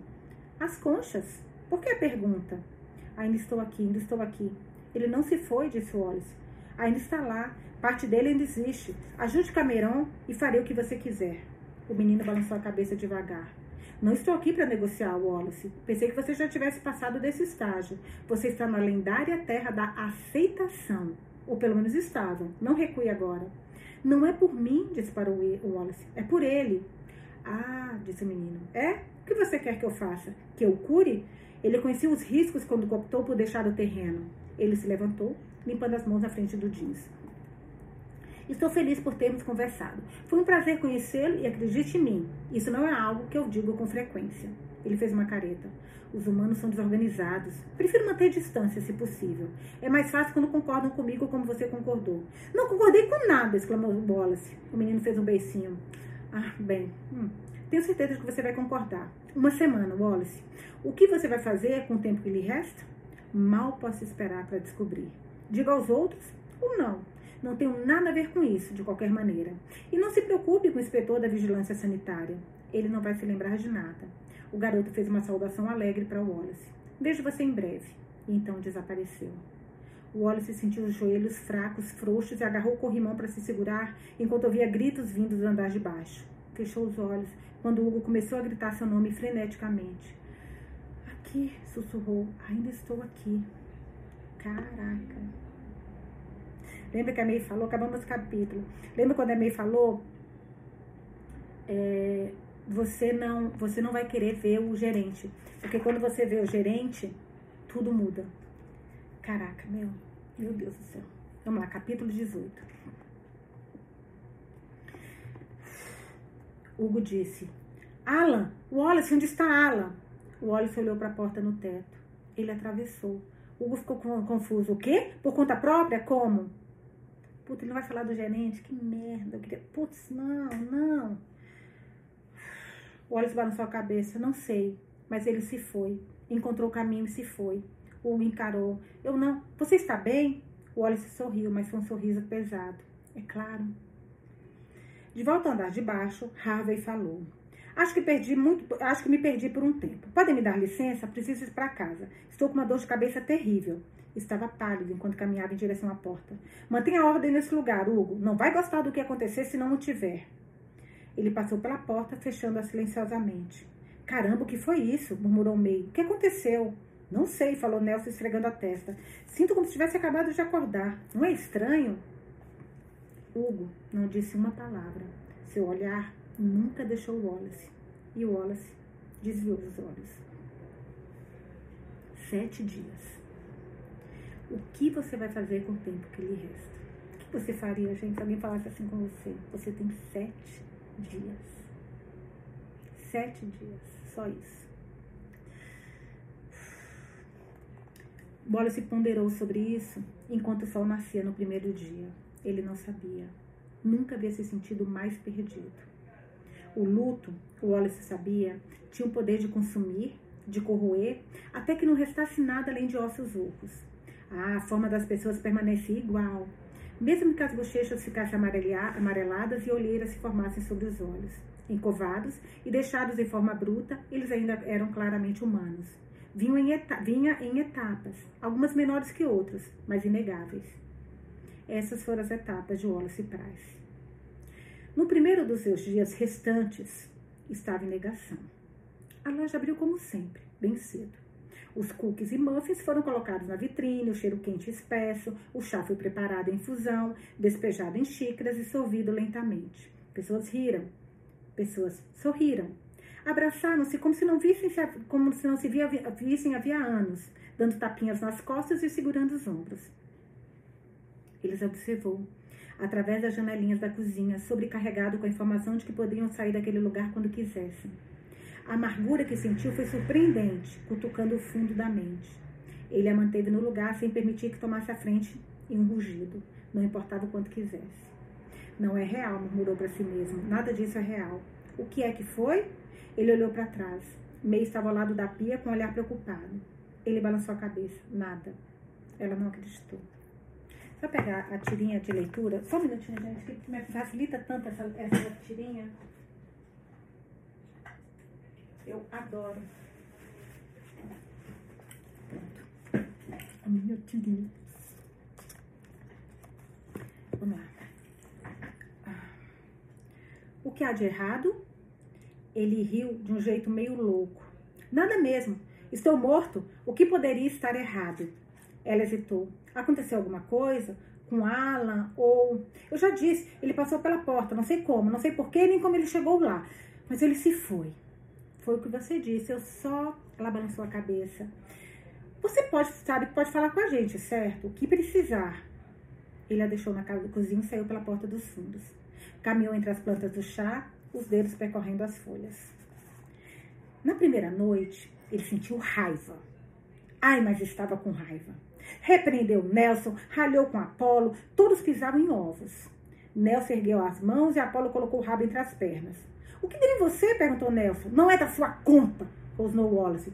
As conchas? Por que a pergunta? Ainda estou aqui, ainda estou aqui. Ele não se foi, disse Wallace. Ainda está lá, Parte dele ainda existe. Ajude Cameron e farei o que você quiser. O menino balançou a cabeça devagar. Não estou aqui para negociar, Wallace. Pensei que você já tivesse passado desse estágio. Você está na lendária terra da aceitação. Ou pelo menos estava. Não recue agora. Não é por mim, o Wallace. É por ele. Ah, disse o menino. É? O que você quer que eu faça? Que eu cure? Ele conhecia os riscos quando optou por deixar o terreno. Ele se levantou, limpando as mãos na frente do jeans. Estou feliz por termos conversado. Foi um prazer conhecê-lo e acredite em mim. Isso não é algo que eu digo com frequência. Ele fez uma careta. Os humanos são desorganizados. Prefiro manter distância, se possível. É mais fácil quando concordam comigo como você concordou. Não concordei com nada, exclamou Wallace. O menino fez um beicinho. Ah, bem. Hum, tenho certeza de que você vai concordar. Uma semana, Wallace. O que você vai fazer com o tempo que lhe resta? Mal posso esperar para descobrir. Diga aos outros ou não. Não tenho nada a ver com isso, de qualquer maneira. E não se preocupe com o inspetor da vigilância sanitária. Ele não vai se lembrar de nada. O garoto fez uma saudação alegre para Wallace. Vejo você em breve. E então desapareceu. Wallace sentiu os joelhos fracos, frouxos e agarrou o corrimão para se segurar enquanto ouvia gritos vindos do andar de baixo. Fechou os olhos quando Hugo começou a gritar seu nome freneticamente. Aqui, sussurrou. Ainda estou aqui. Caraca. Lembra que a May falou? Acabamos o capítulo. Lembra quando a May falou? É, você não, você não vai querer ver o gerente. Porque quando você vê o gerente, tudo muda. Caraca, meu, meu Deus do céu. Vamos lá, capítulo 18. Hugo disse: Alan, Wallace, onde está Alan? O Wallace olhou para a porta no teto. Ele atravessou. Hugo ficou confuso. O quê? Por conta própria? Como? Putz, ele não vai falar do gerente? Que merda. Eu queria... Putz, não, não. O Wallace balançou a cabeça. Não sei. Mas ele se foi. Encontrou o caminho e se foi. O encarou. Eu não. Você está bem? O Wallace sorriu, mas foi um sorriso pesado. É claro. De volta ao andar de baixo, Harvey falou. Acho que perdi muito, acho que me perdi por um tempo. Podem me dar licença? Preciso ir para casa. Estou com uma dor de cabeça terrível. Estava pálido enquanto caminhava em direção à porta. Mantenha a ordem nesse lugar, Hugo. Não vai gostar do que acontecer se não o tiver. Ele passou pela porta, fechando-a silenciosamente. Caramba, o que foi isso? murmurou May. O que aconteceu? Não sei, falou Nelson, esfregando a testa. Sinto como se tivesse acabado de acordar. Não é estranho? Hugo não disse uma palavra. Seu olhar nunca deixou Wallace. E Wallace desviou os olhos. Sete dias. O que você vai fazer com o tempo que lhe resta? O que você faria, gente, se alguém falasse assim com você? Você tem sete dias. Sete dias. Só isso. Bola se ponderou sobre isso enquanto o sol nascia no primeiro dia. Ele não sabia. Nunca havia se sentido mais perdido. O luto, o Wallace sabia, tinha o poder de consumir, de corroer, até que não restasse nada além de ossos ocos. A forma das pessoas permanecia igual, mesmo que as bochechas ficassem amareladas e olheiras se formassem sobre os olhos. Encovados e deixados em forma bruta, eles ainda eram claramente humanos. Em vinha em etapas, algumas menores que outras, mas inegáveis. Essas foram as etapas de Wallace Price. No primeiro dos seus dias restantes, estava em negação. A loja abriu como sempre, bem cedo. Os cookies e muffins foram colocados na vitrine, o cheiro quente espesso, o chá foi preparado em infusão, despejado em xícaras e sorvido lentamente. Pessoas riram, pessoas sorriram. Abraçaram-se como se não vissem, como se não se via, vissem havia anos, dando tapinhas nas costas e segurando os ombros. Eles observou, através das janelinhas da cozinha, sobrecarregado com a informação de que poderiam sair daquele lugar quando quisessem. A amargura que sentiu foi surpreendente, cutucando o fundo da mente. Ele a manteve no lugar sem permitir que tomasse a frente em um rugido, não importava o quanto quisesse. Não é real, murmurou para si mesmo. Nada disso é real. O que é que foi? Ele olhou para trás. May estava ao lado da pia com um olhar preocupado. Ele balançou a cabeça. Nada. Ela não acreditou. Só pegar a tirinha de leitura. Só um minutinho, gente, que me facilita tanto essa, essa tirinha. Eu adoro. Pronto. A minha tirinha. Vamos lá. Ah. O que há de errado? Ele riu de um jeito meio louco. Nada mesmo. Estou morto. O que poderia estar errado? Ela hesitou. Aconteceu alguma coisa? Com Alan? Ou. Eu já disse, ele passou pela porta, não sei como, não sei porquê, nem como ele chegou lá. Mas ele se foi. Foi o que você disse, eu só. Ela balançou a cabeça. Você pode, sabe, pode falar com a gente, certo? O que precisar. Ele a deixou na casa do cozinho e saiu pela porta dos fundos. Caminhou entre as plantas do chá, os dedos percorrendo as folhas. Na primeira noite, ele sentiu raiva. Ai, mas estava com raiva. Repreendeu Nelson, ralhou com Apolo, todos pisavam em ovos. Nelson ergueu as mãos e Apolo colocou o rabo entre as pernas. O que deu em você? perguntou Nelson. Não é da sua conta, rosnou Wallace.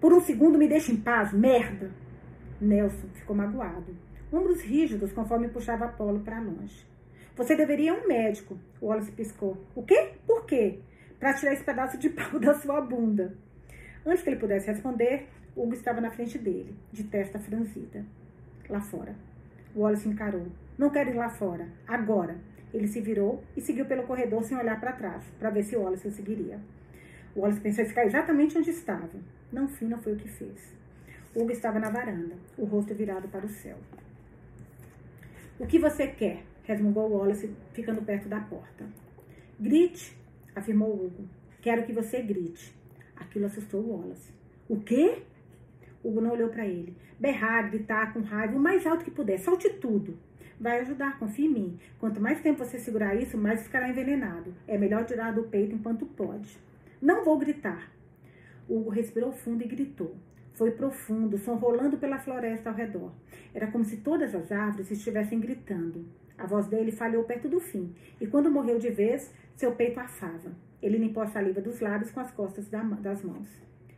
Por um segundo me deixa em paz, merda. Nelson ficou magoado. Ombros rígidos conforme puxava Apolo para longe. Você deveria um médico, Wallace piscou. O quê? Por quê? Para tirar esse pedaço de pau da sua bunda. Antes que ele pudesse responder, Hugo estava na frente dele, de testa franzida. Lá fora. Wallace encarou. Não quero ir lá fora. Agora. Ele se virou e seguiu pelo corredor sem olhar para trás, para ver se Wallace o seguiria. Wallace pensou em ficar exatamente onde estava. Não fim, não foi o que fez. Hugo estava na varanda, o rosto virado para o céu. O que você quer? resmungou Wallace, ficando perto da porta. Grite, afirmou Hugo. Quero que você grite. Aquilo assustou Wallace. O quê? Hugo não olhou para ele. Berrar, gritar com raiva, o mais alto que puder. Salte tudo. Vai ajudar, confia em mim. Quanto mais tempo você segurar isso, mais ficará envenenado. É melhor tirar do peito enquanto pode. Não vou gritar. Hugo respirou fundo e gritou. Foi profundo, som rolando pela floresta ao redor. Era como se todas as árvores estivessem gritando. A voz dele falhou perto do fim, e quando morreu de vez, seu peito assava. Ele limpou a saliva dos lábios com as costas das mãos.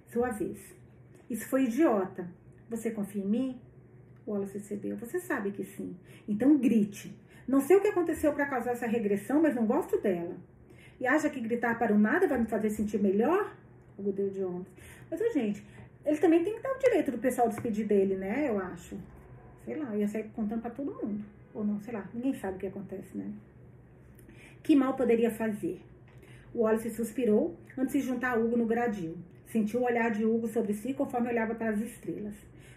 Sua vez. Isso foi idiota. Você confia em mim? Wallace recebeu. Você sabe que sim. Então grite. Não sei o que aconteceu para causar essa regressão, mas não gosto dela. E acha que gritar para o nada vai me fazer sentir melhor? O deu de ombros. Mas, gente, ele também tem que dar o direito do pessoal despedir dele, né? Eu acho. Sei lá, ia sair contando para todo mundo. Ou não, sei lá, ninguém sabe o que acontece, né? Que mal poderia fazer? O Wallace suspirou antes de juntar Hugo no gradil. Sentiu o olhar de Hugo sobre si conforme olhava para as estrelas.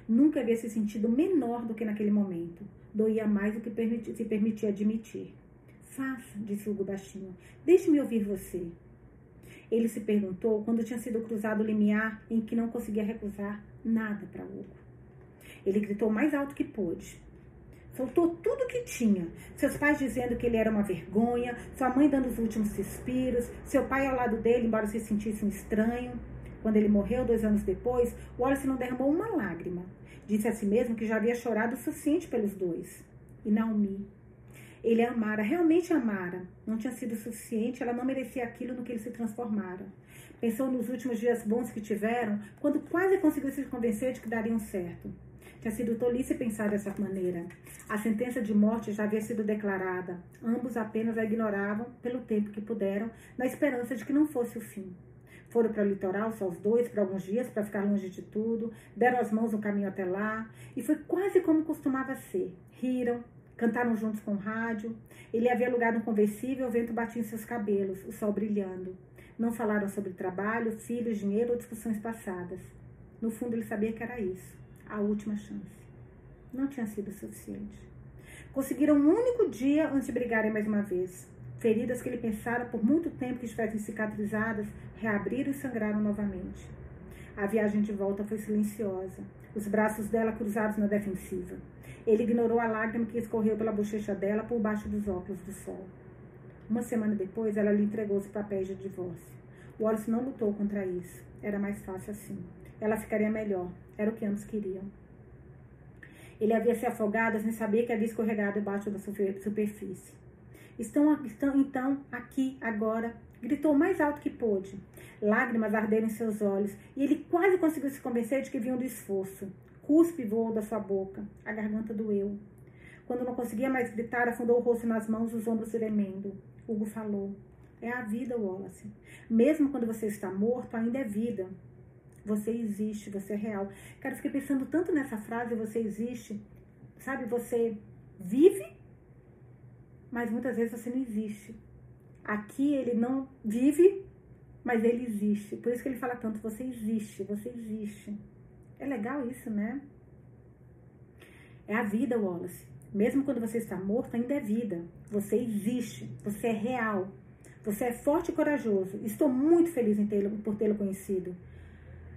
Nunca havia se sentido menor do que naquele momento. Doía mais do que permiti se permitia admitir. Faça, disse Hugo baixinho. Deixe-me ouvir você. Ele se perguntou quando tinha sido cruzado o limiar em que não conseguia recusar nada para Hugo. Ele gritou mais alto que pôde. Soltou tudo que tinha. Seus pais dizendo que ele era uma vergonha, sua mãe dando os últimos suspiros, seu pai ao lado dele, embora se sentisse um estranho. Quando ele morreu dois anos depois, Wallace não derramou uma lágrima. Disse a si mesmo que já havia chorado o suficiente pelos dois. E Naomi. Ele amara, realmente amara. Não tinha sido suficiente, ela não merecia aquilo no que ele se transformara. Pensou nos últimos dias bons que tiveram, quando quase conseguiu se convencer de que dariam certo. Tinha sido tolice pensar dessa maneira. A sentença de morte já havia sido declarada. Ambos apenas a ignoravam pelo tempo que puderam, na esperança de que não fosse o fim. Foram para o litoral, só os dois, por alguns dias, para ficar longe de tudo. Deram as mãos no caminho até lá. E foi quase como costumava ser. Riram, cantaram juntos com o rádio. Ele havia alugado um conversível, o vento batia em seus cabelos, o sol brilhando. Não falaram sobre trabalho, filhos, dinheiro ou discussões passadas. No fundo, ele sabia que era isso a última chance. Não tinha sido suficiente. Conseguiram um único dia antes de brigarem mais uma vez. Feridas que ele pensara por muito tempo que estivessem cicatrizadas, reabriram e sangraram novamente. A viagem de volta foi silenciosa, os braços dela cruzados na defensiva. Ele ignorou a lágrima que escorreu pela bochecha dela por baixo dos óculos do sol. Uma semana depois, ela lhe entregou os papéis de divórcio. Wallace não lutou contra isso. Era mais fácil assim. Ela ficaria melhor. Era o que ambos queriam. Ele havia se afogado sem saber que havia escorregado debaixo da superfície. Estão, estão então aqui, agora, gritou mais alto que pôde. Lágrimas arderam em seus olhos e ele quase conseguiu se convencer de que vinham do esforço. Cuspe voou da sua boca. A garganta doeu. Quando não conseguia mais gritar, afundou o rosto nas mãos, os ombros tremendo. Hugo falou: É a vida, Wallace. Mesmo quando você está morto, ainda é vida. Você existe, você é real. Cara, eu fiquei pensando tanto nessa frase, você existe. Sabe, você vive, mas muitas vezes você não existe. Aqui ele não vive, mas ele existe. Por isso que ele fala tanto, você existe, você existe. É legal isso, né? É a vida, Wallace. Mesmo quando você está morto, ainda é vida. Você existe, você é real. Você é forte e corajoso. Estou muito feliz tê por tê-lo conhecido.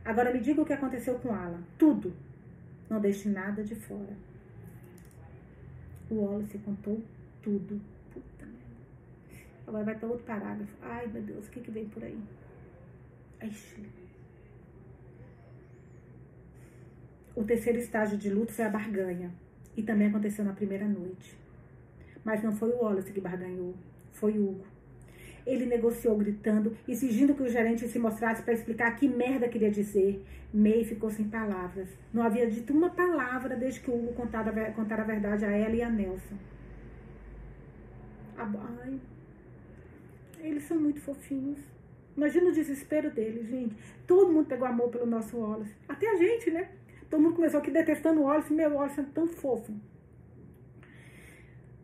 Agora me diga o que aconteceu com Alan. Tudo. Não deixe nada de fora. O Wallace contou tudo. Agora vai para outro parágrafo. Ai, meu Deus, o que, que vem por aí? Ixi. O terceiro estágio de luto foi a barganha. E também aconteceu na primeira noite. Mas não foi o Wallace que barganhou, foi o Hugo. Ele negociou gritando, exigindo que o gerente se mostrasse para explicar que merda queria dizer. May ficou sem palavras. Não havia dito uma palavra desde que o Hugo contara, contara a verdade a ela e a Nelson. Ai, eles são muito fofinhos. Imagina o desespero deles, gente. Todo mundo pegou amor pelo nosso Wallace. Até a gente, né? Todo mundo começou aqui detestando o Wallace. Meu, Wallace é tão fofo.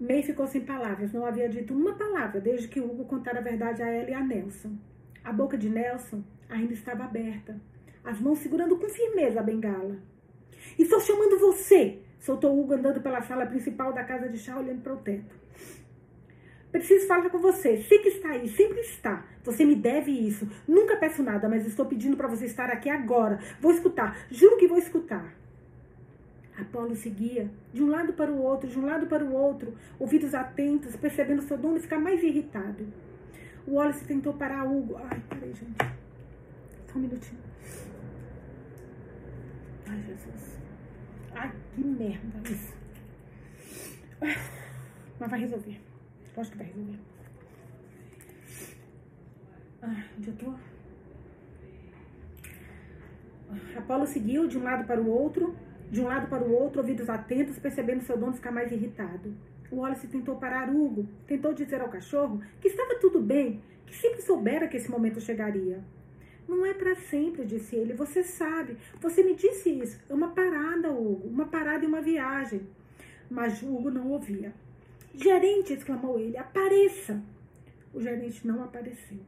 May ficou sem palavras, não havia dito uma palavra desde que Hugo contara a verdade a ela e a Nelson. A boca de Nelson ainda estava aberta, as mãos segurando com firmeza a bengala. Estou chamando você! soltou Hugo andando pela sala principal da casa de chá, olhando para o teto. Preciso falar com você. Sei que está aí, sempre está. Você me deve isso. Nunca peço nada, mas estou pedindo para você estar aqui agora. Vou escutar. Juro que vou escutar. Apolo seguia de um lado para o outro, de um lado para o outro, ouvidos atentos, percebendo seu dono ficar mais irritado. O Wallace tentou parar Hugo. Ai, peraí, gente. Só um minutinho. Ai, Jesus. Ai, que merda isso. Mas vai resolver. Lógico que vai resolver. Ai, onde eu tô? Apolo seguiu de um lado para o outro, de um lado para o outro, ouvidos atentos, percebendo seu dono ficar mais irritado. O Wallace tentou parar Hugo, tentou dizer ao cachorro que estava tudo bem, que sempre soubera que esse momento chegaria. Não é para sempre, disse ele. Você sabe, você me disse isso. É uma parada, Hugo, uma parada e uma viagem. Mas Hugo não ouvia. Gerente, exclamou ele, apareça! O gerente não apareceu.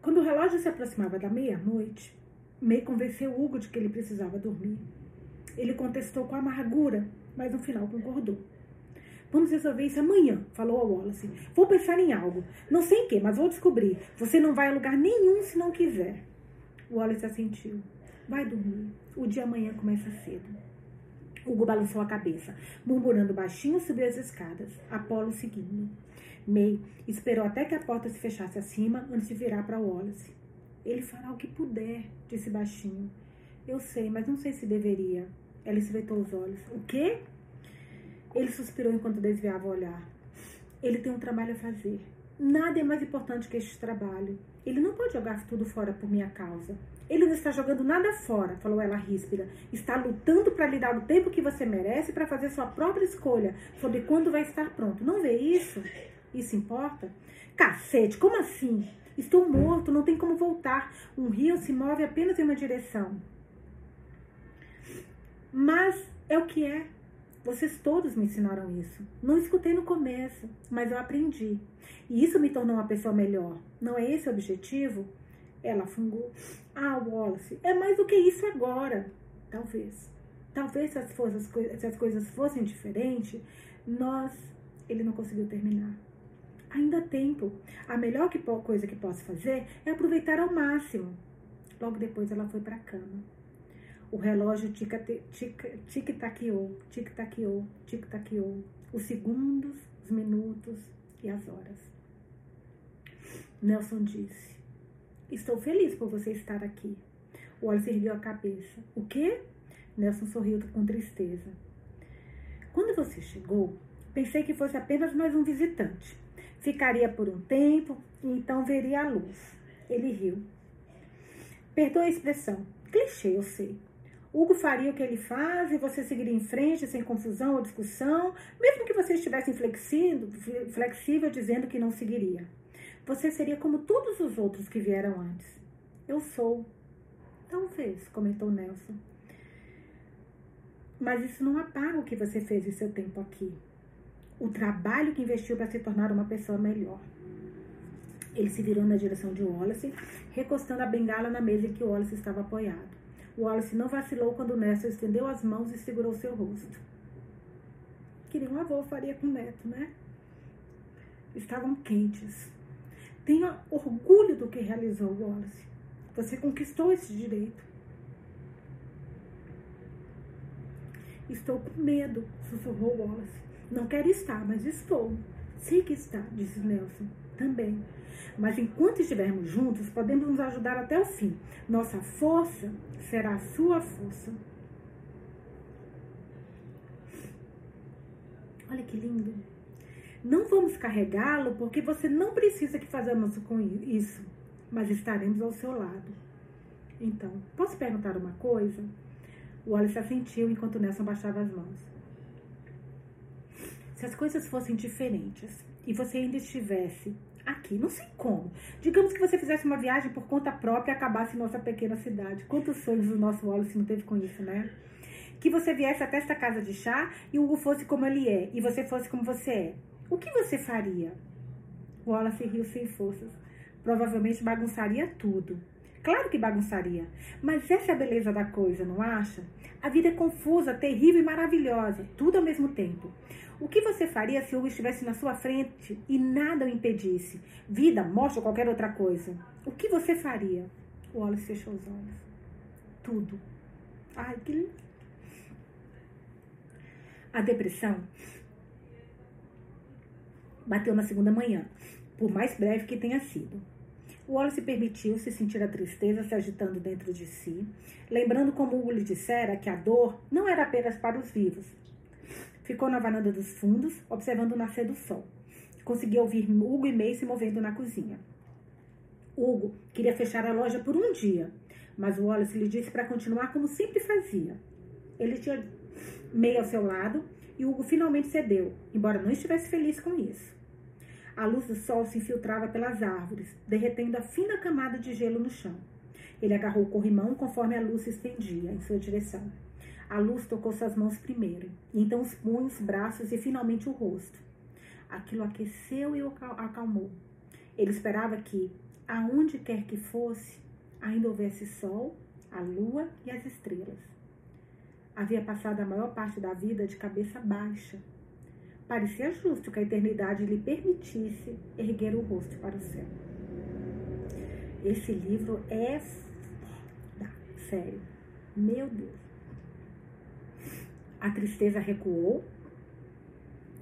Quando o relógio se aproximava da meia-noite, May convenceu Hugo de que ele precisava dormir. Ele contestou com amargura, mas no final concordou. Vamos resolver isso amanhã, falou a Wallace. Vou pensar em algo. Não sei em que, mas vou descobrir. Você não vai a lugar nenhum se não quiser. Wallace assentiu. Vai dormir. O dia amanhã começa cedo. Hugo balançou a cabeça, murmurando baixinho subiu as escadas, Apolo seguindo. May esperou até que a porta se fechasse acima antes de virar para Wallace. Ele fará o que puder, disse baixinho. Eu sei, mas não sei se deveria. Ela espreitou os olhos. O quê? Ele suspirou enquanto desviava o olhar. Ele tem um trabalho a fazer. Nada é mais importante que este trabalho. Ele não pode jogar tudo fora por minha causa. Ele não está jogando nada fora, falou ela ríspida. Está lutando para lhe dar o tempo que você merece para fazer sua própria escolha sobre quando vai estar pronto. Não vê isso? Isso importa? Cacete, como assim? Estou morto, não tem como voltar. Um rio se move apenas em uma direção. Mas é o que é. Vocês todos me ensinaram isso. Não escutei no começo, mas eu aprendi. E isso me tornou uma pessoa melhor. Não é esse o objetivo? Ela fungou. Ah, Wallace, é mais do que isso agora. Talvez. Talvez se as, se as coisas fossem diferentes, nós. Ele não conseguiu terminar. Ainda há tempo. A melhor que, coisa que posso fazer é aproveitar ao máximo. Logo depois ela foi para a cama. O relógio tic-taqueou, tic-taqueou, tic-taqueou. Os segundos, os minutos e as horas. Nelson disse: Estou feliz por você estar aqui. O Wallace ergueu a cabeça. O quê? Nelson sorriu com tristeza. Quando você chegou, pensei que fosse apenas mais um visitante. Ficaria por um tempo e então veria a luz. Ele riu. Perdoe a expressão. Clichê, eu sei. Hugo faria o que ele faz e você seguiria em frente sem confusão ou discussão, mesmo que você estivesse flexível, flexível dizendo que não seguiria. Você seria como todos os outros que vieram antes. Eu sou. Talvez, comentou Nelson. Mas isso não apaga o que você fez em seu tempo aqui o trabalho que investiu para se tornar uma pessoa melhor. Ele se virou na direção de Wallace, recostando a bengala na mesa em que Wallace estava apoiado. Wallace não vacilou quando Nelson estendeu as mãos e segurou seu rosto. Queria um avô faria com o neto, né? Estavam quentes. Tenha orgulho do que realizou, Wallace. Você conquistou esse direito. Estou com medo, sussurrou Wallace. Não quero estar, mas estou. Sei que está, disse Nelson. Também. Mas enquanto estivermos juntos, podemos nos ajudar até o fim. Nossa força será a sua força. Olha que lindo. Não vamos carregá-lo porque você não precisa que façamos com isso, mas estaremos ao seu lado. Então, posso perguntar uma coisa? O Wallace assentiu enquanto Nelson baixava as mãos. Se as coisas fossem diferentes e você ainda estivesse aqui, não sei como. Digamos que você fizesse uma viagem por conta própria e acabasse em nossa pequena cidade. Quantos sonhos o nosso Wallace não teve com isso, né? Que você viesse até esta casa de chá e o Hugo fosse como ele é e você fosse como você é. O que você faria? Wallace riu sem forças. Provavelmente bagunçaria tudo. Claro que bagunçaria. Mas essa é a beleza da coisa, não acha? A vida é confusa, terrível e maravilhosa, tudo ao mesmo tempo. O que você faria se Hugo estivesse na sua frente e nada o impedisse? Vida, morte ou qualquer outra coisa. O que você faria? Wallace fechou os olhos. Tudo. Ai, que A depressão bateu na segunda manhã, por mais breve que tenha sido. Wallace permitiu se sentir a tristeza se agitando dentro de si, lembrando como Hugo lhe dissera que a dor não era apenas para os vivos, Ficou na varanda dos fundos, observando o nascer do sol. Conseguiu ouvir Hugo e May se movendo na cozinha. Hugo queria fechar a loja por um dia, mas Wallace lhe disse para continuar como sempre fazia. Ele tinha May ao seu lado e Hugo finalmente cedeu, embora não estivesse feliz com isso. A luz do sol se infiltrava pelas árvores, derretendo a fina camada de gelo no chão. Ele agarrou o corrimão conforme a luz se estendia em sua direção. A luz tocou suas mãos primeiro, e então os punhos, braços e finalmente o rosto. Aquilo aqueceu e o acalmou. Ele esperava que, aonde quer que fosse, ainda houvesse sol, a lua e as estrelas. Havia passado a maior parte da vida de cabeça baixa. Parecia justo que a eternidade lhe permitisse erguer o rosto para o céu. Esse livro é sério. Meu Deus. A tristeza recuou,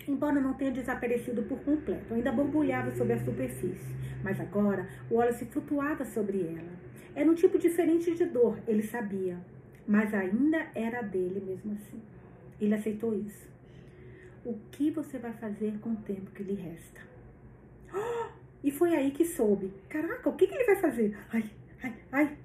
embora não tenha desaparecido por completo, ainda borbulhava sobre a superfície. Mas agora o Wallace flutuava sobre ela. Era um tipo diferente de dor, ele sabia, mas ainda era dele mesmo assim. Ele aceitou isso. O que você vai fazer com o tempo que lhe resta? Oh, e foi aí que soube. Caraca, o que, que ele vai fazer? Ai, ai, ai.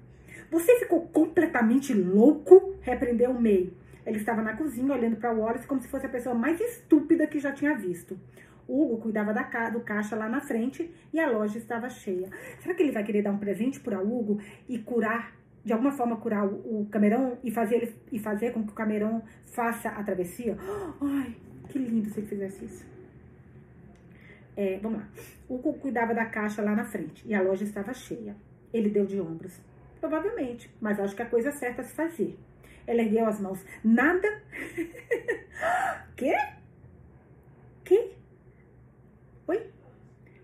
Você ficou completamente louco? Repreendeu o May. Ele estava na cozinha olhando para Wallace como se fosse a pessoa mais estúpida que já tinha visto. Hugo cuidava da ca do caixa lá na frente e a loja estava cheia. Será que ele vai querer dar um presente para Hugo e curar, de alguma forma curar o, o Camerão e fazer, ele, e fazer com que o Camerão faça a travessia? Ai, que lindo se ele fizesse isso. É, vamos lá. Hugo cuidava da caixa lá na frente e a loja estava cheia. Ele deu de ombros. Provavelmente, mas acho que a coisa certa a se fazer. Ela ergueu as mãos. Nada? Quê? Que? Oi?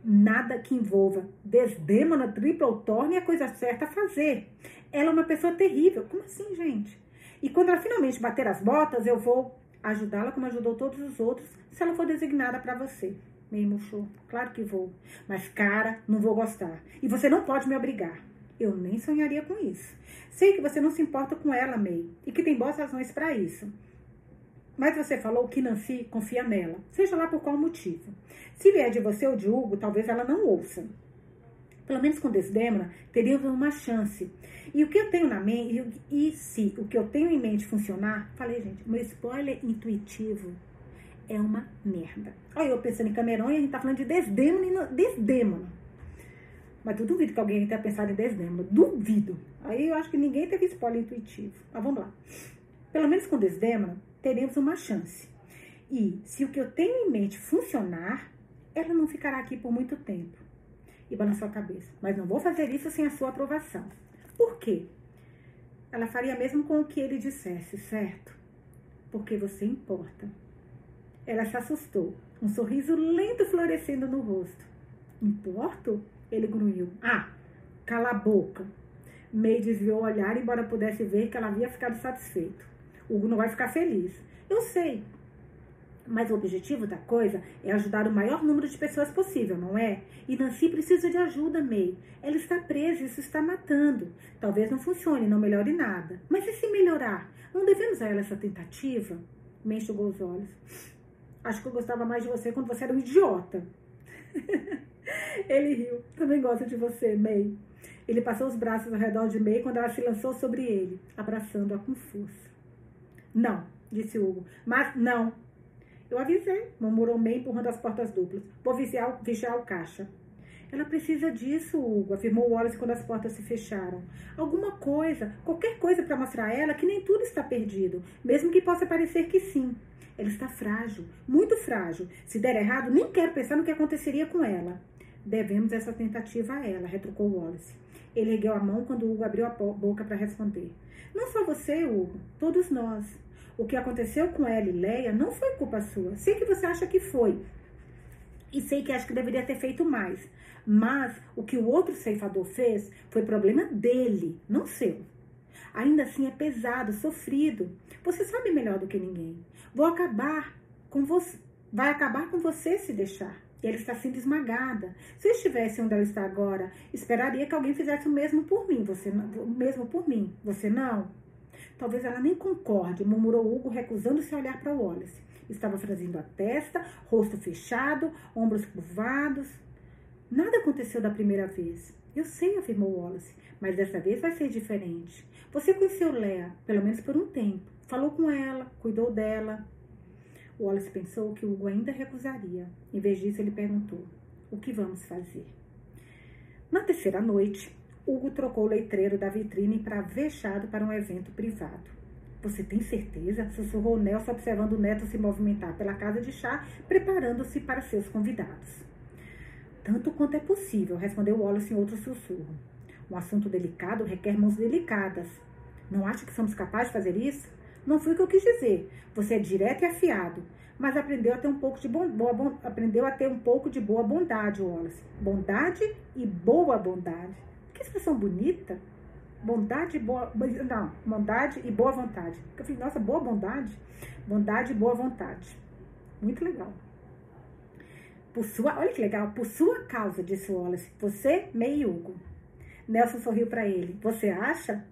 Nada que envolva desdêmona, tripla torne é a coisa certa a fazer. Ela é uma pessoa terrível. Como assim, gente? E quando ela finalmente bater as botas, eu vou ajudá-la como ajudou todos os outros, se ela for designada para você. Meio murchou. Claro que vou. Mas, cara, não vou gostar. E você não pode me obrigar. Eu nem sonharia com isso. Sei que você não se importa com ela, May, e que tem boas razões para isso. Mas você falou que Nancy confia nela, seja lá por qual motivo. Se vier de você ou de Hugo, talvez ela não ouça. Pelo menos com Desdemona, teríamos uma chance. E o que eu tenho na mente, e se o que eu tenho em mente funcionar, falei, gente, meu spoiler intuitivo é uma merda. Olha, eu pensando em Camerão e a gente tá falando de Desdemona e Desdemona. Mas eu duvido que alguém tenha pensado em Desdemona. Duvido. Aí eu acho que ninguém teve spoiler intuitivo. Mas vamos lá. Pelo menos com Desdemona, teremos uma chance. E se o que eu tenho em mente funcionar, ela não ficará aqui por muito tempo. E balançou a cabeça. Mas não vou fazer isso sem a sua aprovação. Por quê? Ela faria mesmo com o que ele dissesse, certo? Porque você importa. Ela se assustou, um sorriso lento florescendo no rosto. Importo? Ele grunhiu. Ah, cala a boca. May desviou o olhar, embora pudesse ver que ela havia ficado satisfeito. Hugo não vai ficar feliz. Eu sei, mas o objetivo da coisa é ajudar o maior número de pessoas possível, não é? E Nancy precisa de ajuda, May. Ela está presa, isso está matando. Talvez não funcione, não melhore nada. Mas e se melhorar? Não devemos a ela essa tentativa? May enxugou os olhos. Acho que eu gostava mais de você quando você era um idiota. Ele riu. Também gosto de você, May. Ele passou os braços ao redor de May quando ela se lançou sobre ele, abraçando-a com força. Não, disse Hugo. Mas não, eu avisei, murmurou May empurrando as portas duplas. Vou vigiar, vigiar o caixa. Ela precisa disso, Hugo, afirmou Wallace quando as portas se fecharam. Alguma coisa, qualquer coisa para mostrar a ela que nem tudo está perdido, mesmo que possa parecer que sim. Ela está frágil, muito frágil. Se der errado, nem quero pensar no que aconteceria com ela. Devemos essa tentativa a ela, retrucou Wallace. Ele ergueu a mão quando Hugo abriu a boca para responder. Não só você, Hugo, todos nós. O que aconteceu com ela e Leia não foi culpa sua. Sei que você acha que foi. E sei que acha que deveria ter feito mais. Mas o que o outro ceifador fez foi problema dele, não seu. Ainda assim é pesado, sofrido. Você sabe melhor do que ninguém. Vou acabar com você. Vai acabar com você se deixar. E ela está sendo esmagada. Se eu estivesse onde ela está agora, esperaria que alguém fizesse o mesmo por mim. Você o mesmo por mim. Você não? Talvez ela nem concorde, murmurou Hugo, recusando-se a olhar para Wallace. Estava franzindo a testa, rosto fechado, ombros curvados. Nada aconteceu da primeira vez. Eu sei, afirmou Wallace, mas dessa vez vai ser diferente. Você conheceu Lea, pelo menos por um tempo. Falou com ela, cuidou dela. Wallace pensou que Hugo ainda recusaria. Em vez disso, ele perguntou: O que vamos fazer? Na terceira noite, Hugo trocou o letreiro da vitrine para vexado para um evento privado. Você tem certeza? Sussurrou Nelson, observando o neto se movimentar pela casa de chá, preparando-se para seus convidados. Tanto quanto é possível, respondeu Wallace em outro sussurro. Um assunto delicado requer mãos delicadas. Não acha que somos capazes de fazer isso? Não foi o que eu quis dizer. Você é direto e afiado, mas aprendeu a ter um pouco de bom, boa, bom, aprendeu a ter um pouco de boa bondade, Wallace. Bondade e boa bondade. Que expressão bonita. Bondade e boa. Não, bondade e boa vontade. Eu falei, nossa, boa bondade. Bondade e boa vontade. Muito legal. Por sua, olha que legal, por sua causa, disse Wallace. Você, meio Hugo. Nelson sorriu para ele. Você acha?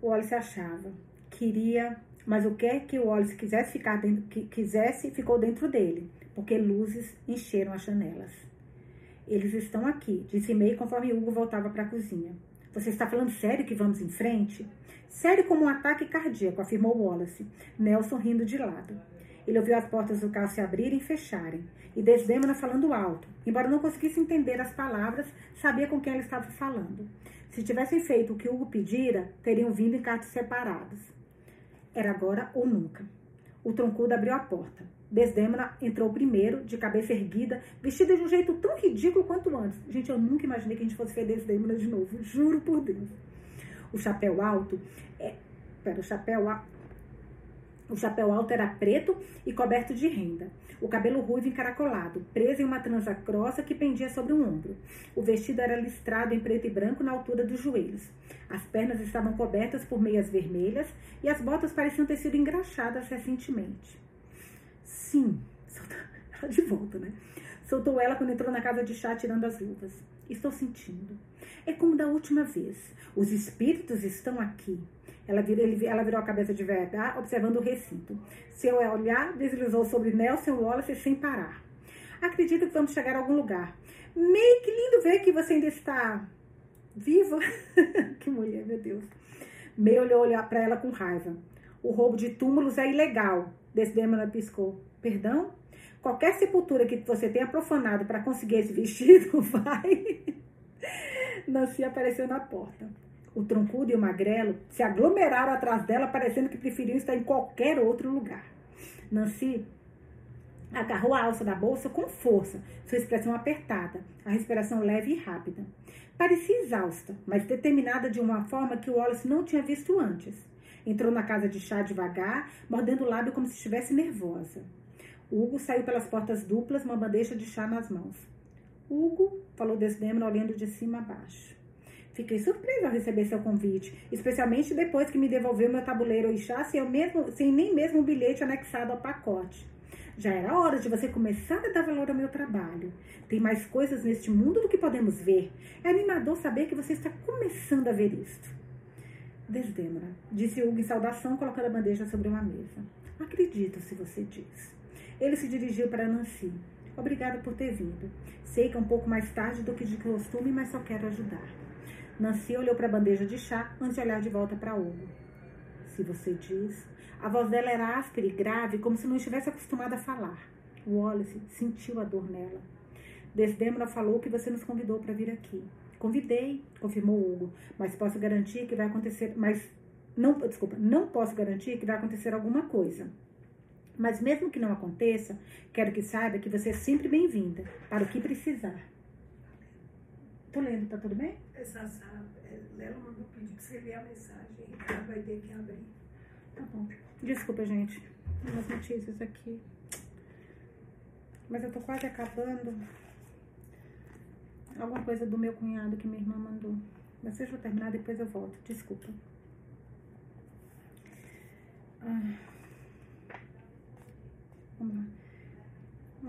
O Wallace achava. Queria, mas o que é que o Wallace quisesse ficar dentro, que quisesse, ficou dentro dele, porque luzes encheram as janelas. Eles estão aqui, disse May conforme Hugo voltava para a cozinha. Você está falando sério que vamos em frente? Sério como um ataque cardíaco, afirmou Wallace, Nelson rindo de lado. Ele ouviu as portas do carro se abrirem e fecharem, e Desdemona falando alto. Embora não conseguisse entender as palavras, sabia com quem ela estava falando. Se tivessem feito o que Hugo pedira, teriam vindo em cartos separados. Era agora ou nunca. O troncudo abriu a porta. Desdemona entrou primeiro, de cabeça erguida, vestida de um jeito tão ridículo quanto antes. Gente, eu nunca imaginei que a gente fosse ver Desdemona de novo, juro por Deus. O chapéu alto, é, pera, o chapéu o chapéu alto era preto e coberto de renda. O cabelo ruivo encaracolado, preso em uma trança grossa que pendia sobre um ombro. O vestido era listrado em preto e branco na altura dos joelhos. As pernas estavam cobertas por meias vermelhas e as botas pareciam ter sido engraxadas recentemente. Sim, ela de volta, né? Soltou ela quando entrou na casa de chá tirando as luvas. Estou sentindo. É como da última vez. Os espíritos estão aqui. Ela virou, ele, ela virou a cabeça de verdade, observando o recinto. Seu olhar deslizou sobre Nelson Wallace sem parar. Acredito que vamos chegar a algum lugar. Meio que lindo ver que você ainda está viva. que mulher, meu Deus. Meio olhou para ela com raiva. O roubo de túmulos é ilegal. Desdemona piscou. Perdão? Qualquer sepultura que você tenha profanado para conseguir esse vestido, vai. Nancy apareceu na porta. O troncudo e o magrelo se aglomeraram atrás dela, parecendo que preferiam estar em qualquer outro lugar. Nancy agarrou a alça da bolsa com força, sua expressão apertada, a respiração leve e rápida. Parecia exausta, mas determinada de uma forma que o Wallace não tinha visto antes. Entrou na casa de chá devagar, mordendo o lábio como se estivesse nervosa. Hugo saiu pelas portas duplas, uma bandeja de chá nas mãos. Hugo, falou Desdemona, olhando de cima a baixo. Fiquei surpresa ao receber seu convite, especialmente depois que me devolveu meu tabuleiro Ixá sem, mesmo, sem nem mesmo um bilhete anexado ao pacote. Já era hora de você começar a dar valor ao meu trabalho. Tem mais coisas neste mundo do que podemos ver. É animador saber que você está começando a ver isto. Desdêmona, disse Hugo em saudação, colocando a bandeja sobre uma mesa. Acredito se você diz. Ele se dirigiu para Nancy. Obrigado por ter vindo. Sei que é um pouco mais tarde do que de costume, mas só quero ajudar. Nancy olhou para a bandeja de chá antes de olhar de volta para Hugo. Se você diz. A voz dela era áspera e grave, como se não estivesse acostumada a falar. Wallace sentiu a dor nela. Desdemona falou que você nos convidou para vir aqui. Convidei, confirmou Hugo, mas posso garantir que vai acontecer, mas não, desculpa, não posso garantir que vai acontecer alguma coisa. Mas mesmo que não aconteça, quero que saiba que você é sempre bem-vinda, para o que precisar. Tô lendo, tá tudo bem? Essa, Lela mandou pedir que você lê a mensagem, Ricardo vai ter que abrir. Tá bom. Desculpa, gente. Umas notícias aqui. Mas eu tô quase acabando. Alguma coisa do meu cunhado que minha irmã mandou. Mas deixa eu terminar, depois eu volto. Desculpa. Ah. Vamos lá.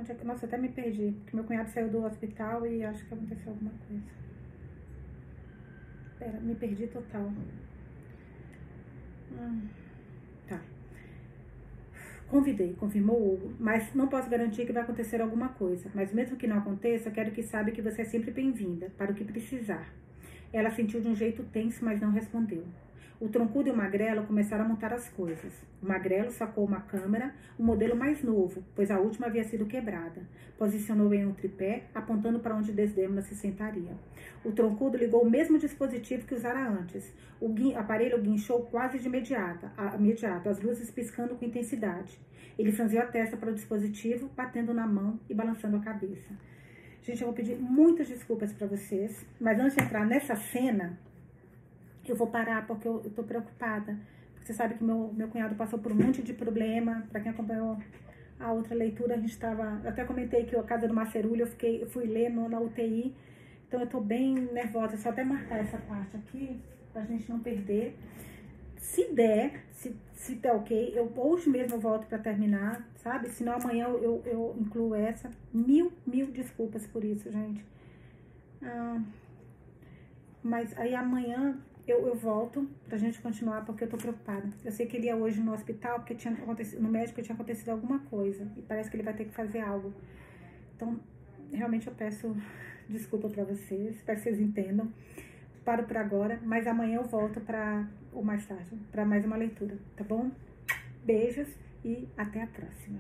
É nossa, até me perdi. Porque meu cunhado saiu do hospital e acho que aconteceu alguma coisa. Pera, me perdi total. Tá. Convidei, confirmou Hugo, mas não posso garantir que vai acontecer alguma coisa. Mas mesmo que não aconteça, quero que saiba que você é sempre bem-vinda, para o que precisar. Ela sentiu de um jeito tenso, mas não respondeu. O troncudo e o magrelo começaram a montar as coisas. O magrelo sacou uma câmera, um modelo mais novo, pois a última havia sido quebrada. Posicionou em um tripé, apontando para onde Desdemona se sentaria. O troncudo ligou o mesmo dispositivo que usara antes. O aparelho guinchou quase de imediato, imediato, as luzes piscando com intensidade. Ele franziu a testa para o dispositivo, batendo na mão e balançando a cabeça. Gente, eu vou pedir muitas desculpas para vocês, mas antes de entrar nessa cena, eu vou parar porque eu, estou preocupada. Porque você sabe que meu, meu cunhado passou por um monte de problema. Para quem acompanhou a outra leitura, a gente estava. Até comentei que a casa do Macerulho eu, fiquei, eu fui ler no, na UTI. Então eu estou bem nervosa. Só até marcar essa parte aqui, para a gente não perder. Se der, se, se der ok, eu hoje mesmo volto para terminar, sabe? Senão amanhã eu, eu, eu, incluo essa. Mil, mil desculpas por isso, gente. Ah, mas aí amanhã eu, eu volto pra gente continuar porque eu tô preocupada. Eu sei que ele ia hoje no hospital porque tinha acontecido, no médico tinha acontecido alguma coisa e parece que ele vai ter que fazer algo. Então, realmente eu peço desculpa para vocês, espero que vocês entendam. Paro por agora, mas amanhã eu volto para ou mais tarde, para mais uma leitura, tá bom? Beijos e até a próxima.